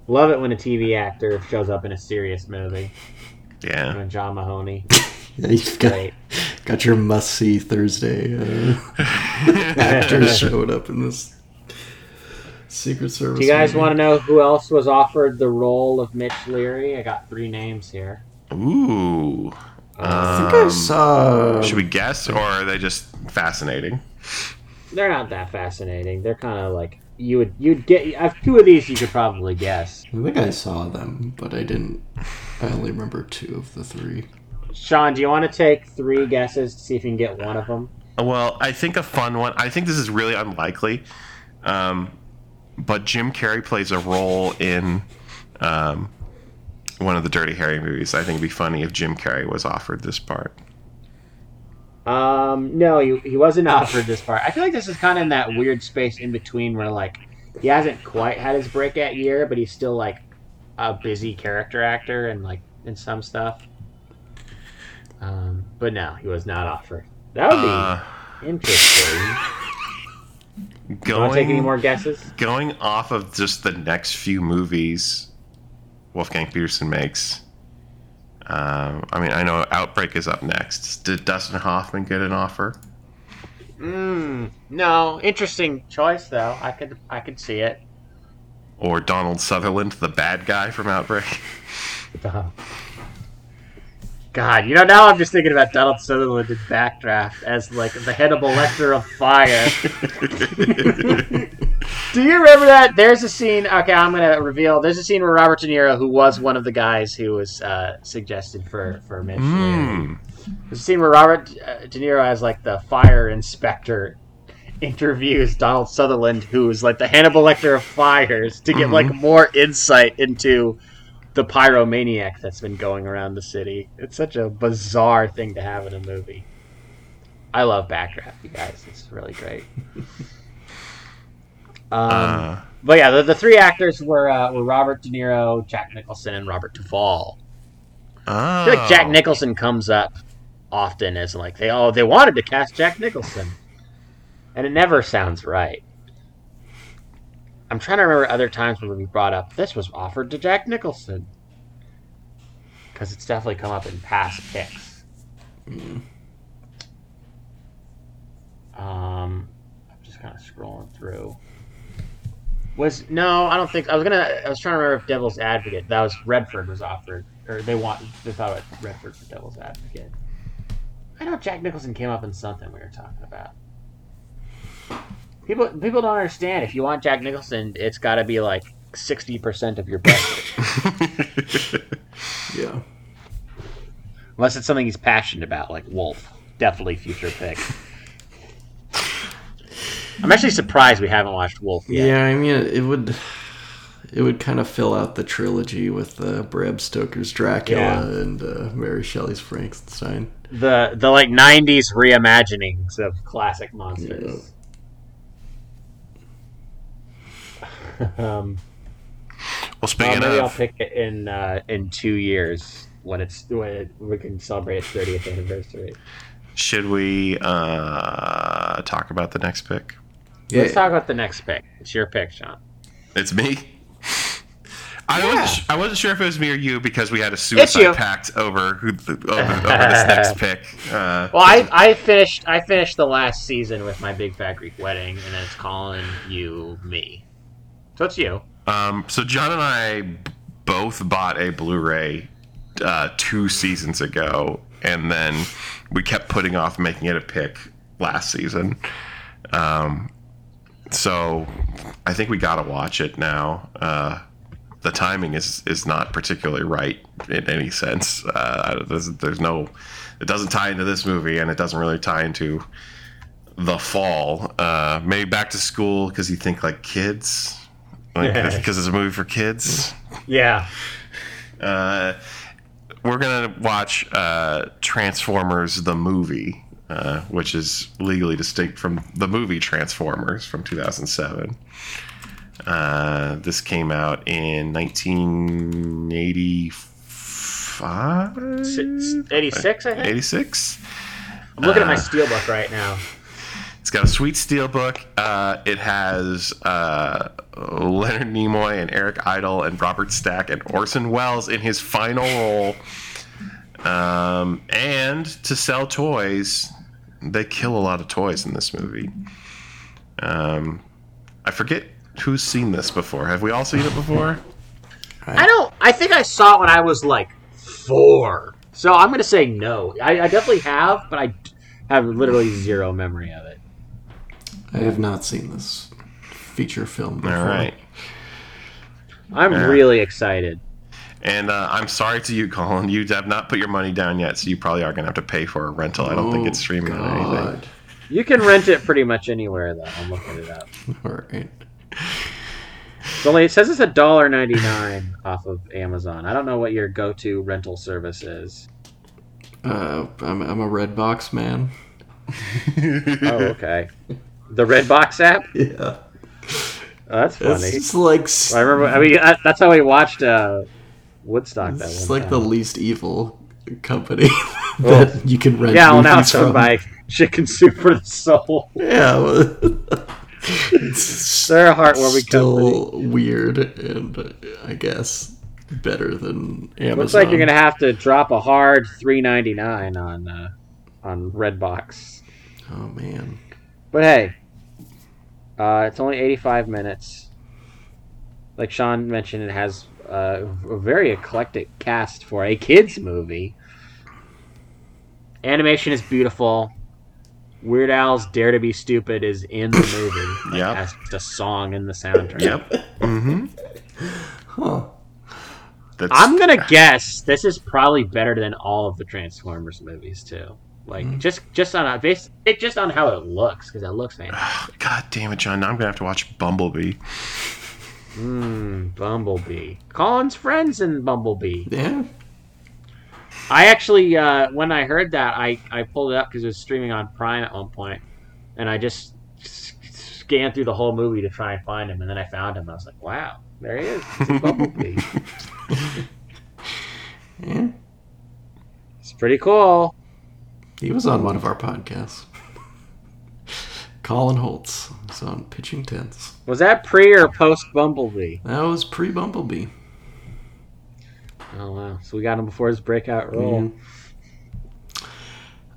Love it when a TV actor shows up in a serious movie. yeah. When John Mahoney. [laughs] Yeah, you've got, Great. got your must see Thursday uh, [laughs] actors showed up in this Secret Service. Do you guys movie. want to know who else was offered the role of Mitch Leary? I got three names here. Ooh. I think I Um, saw. Should we guess, or are they just fascinating? They're not that fascinating. They're kind of like you would you'd get I have two of these you could probably guess. I think I saw them, but I didn't. I only remember two of the three. Sean, do you want to take three guesses to see if you can get one of them? Well, I think a fun one. I think this is really unlikely, um, but Jim Carrey plays a role in um, one of the Dirty Harry movies. I think it'd be funny if Jim Carrey was offered this part. Um, no, he, he wasn't offered this part. I feel like this is kind of in that weird space in between where like he hasn't quite had his breakout year, but he's still like a busy character actor and like in some stuff. Um, but no, he was not offered. That would be Uh, interesting. [laughs] Going to take any more guesses? going off of just the next few movies Wolfgang Petersen makes. Um, I mean, I know Outbreak is up next. Did Dustin Hoffman get an offer? Mm, no, interesting choice though. I could I could see it. Or Donald Sutherland, the bad guy from Outbreak? [laughs] God, you know now I'm just thinking about Donald Sutherland in Backdraft as like the Hannibal Lecter of fire. [laughs] [laughs] Do you remember that? There's a scene. Okay, I'm gonna reveal. There's a scene where Robert De Niro, who was one of the guys who was uh, suggested for for Mitch. Hmm. There's a scene where Robert uh, De Niro, as like the fire inspector, [laughs] interviews Donald Sutherland, who's like the Hannibal Lecter of fires, to get like more insight into the pyromaniac that's been going around the city. It's such a bizarre thing to have in a movie. I love Backdraft, you guys. It's really great. [laughs] Um, Uh, but yeah, the, the three actors were uh, were Robert De Niro, Jack Nicholson, and Robert Duvall. I feel like Jack oh. Nicholson comes up often as like they oh they wanted to cast Jack Nicholson, and it never sounds right. I'm trying to remember other times when we brought up this was offered to Jack Nicholson because it's definitely come up in past picks. Um, I'm just kind of scrolling through. Was no, I don't think I was gonna. I was trying to remember if Devil's Advocate. That was Redford was offered, or they want they thought it Redford for Devil's Advocate. I know Jack Nicholson came up in something we were talking about. People people don't understand. If you want Jack Nicholson, it's got to be like sixty percent of your budget, [laughs] Yeah. unless it's something he's passionate about, like Wolf. Definitely future pick. I'm actually surprised we haven't watched Wolf yet. Yeah, I mean, it would it would kind of fill out the trilogy with uh, Bram Stoker's Dracula Yeah. and uh, Mary Shelley's Frankenstein. The the like '90s reimaginings of classic monsters. [laughs] um, Well, well, speaking maybe I'll pick it in uh, in two years when it's when it, we can celebrate its 30th anniversary. should we uh, talk about the next pick? Let's talk about the next pick. It's your pick, Sean. It's me. I wasn't. I wasn't sure if it was me or you because we had a you. suicide pact over who over, over this next [laughs] pick. Uh, Well, I, I finished I finished the last season with my big fat Greek wedding, and then it's calling you me. So it's you. Um, so John and I both bought a Blu-ray uh, two seasons ago, and then we kept putting off making it a pick last season. Um, so I think we got to watch it now. Uh, the timing is is not particularly right in any sense. Uh, there's, there's no, it doesn't tie into this movie, and it doesn't really tie into the fall. Uh, maybe back to school because you think like kids, like because it's a movie for kids. Yeah. Uh, we're gonna watch uh, Transformers the movie, uh, which is legally distinct from the movie Transformers from 2007. Uh, this came out in 1985, 86, I think. 86. I'm looking at Uh, my steelbook right now. It's got a sweet steel book. Uh, it has uh, Leonard Nimoy and Eric Idle and Robert Stack and Orson Welles in his final role. Um, and to sell toys, they kill a lot of toys in this movie. Um, I forget who's seen this before. Have we all seen it before? I don't. I think I saw it when I was like four. So I'm gonna say no. I, I definitely have, but I have literally zero memory of it. I have not seen this feature film before. All right. I'm Yeah. really excited. And uh, I'm sorry to you, Colin. You have not put your money down yet, so you probably are going to have to pay for a rental. I don't think it's streaming on anything. Oh, You can rent it pretty much anywhere, though. I'm looking it up. [laughs] All right. It's only it says it's a dollar ninety nine off of Amazon. I don't know what your go to rental service is. Uh, I'm, I'm a Redbox man. Oh, okay. the Redbox app. [laughs] Yeah. Oh, that's It's funny. just like s- I remember. I mean, I, that's how we watched uh, Woodstock. That it's like the least evil company [laughs] that you can rent. yeah. Well, now it's owned by Chicken Soup for the Soul. Yeah. well, [laughs] They're a heartwarming still weird, and I guess better than Amazon. Looks like you're gonna have to drop a hard three ninety nine on uh, on Redbox. Oh man. But hey, uh, it's only 85 minutes. Like Sean mentioned, it has uh, a very eclectic cast for a kids movie. Animation is beautiful. Weird Al's "Dare to Be Stupid" is in the movie. [laughs] Like, Yep. has a song in the soundtrack. Yep. Mm-hmm. Huh. That's, I'm gonna guess this is probably better than all of the Transformers movies too. Like just just on a base, it just on how it looks because it looks fantastic. God damn it, John. Now I'm going to have to watch Bumblebee. Mmm, Bumblebee. Colin's friends in Bumblebee. Yeah. I actually, uh, when I heard that, I, I pulled it up because it was streaming on Prime at one point, and I just scanned through the whole movie to try and find him, and then I found him. I was like, wow, there he is. It's [laughs] Bumblebee. Yeah. it's pretty cool. He was on one of our podcasts. Colin Holtz was on Pitching Tents. Was that pre or post Bumblebee? That was pre Bumblebee. Oh wow! So we got him before his breakout role.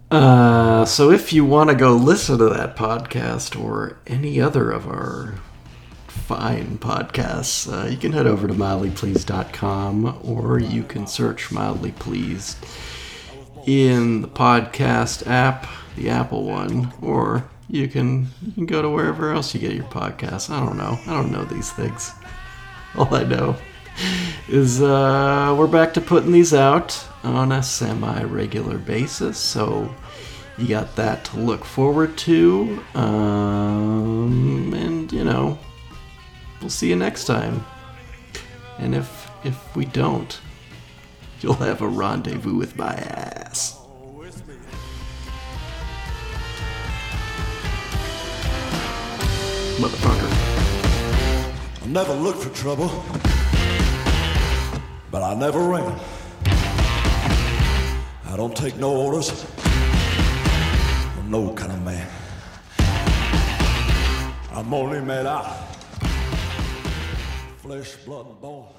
Uh, so if you want to go listen to that podcast or any other of our fine podcasts, uh, you can head over to mildlypleased.com or you can search Mildly Pleased in the podcast app, the Apple one, or you can you can go to wherever else you get your podcasts. I don't know. I don't know these things. [laughs] All I know is uh, we're back to putting these out on a semi-regular basis, so you got that to look forward to. Um, and you know, we'll see you next time. And if if we don't, [laughs] you'll have a rendezvous with my ass. Motherfucker. I never look for trouble, but I never ran. I don't take no orders. I'm no kind of man. I'm only made out flesh, blood, and bone.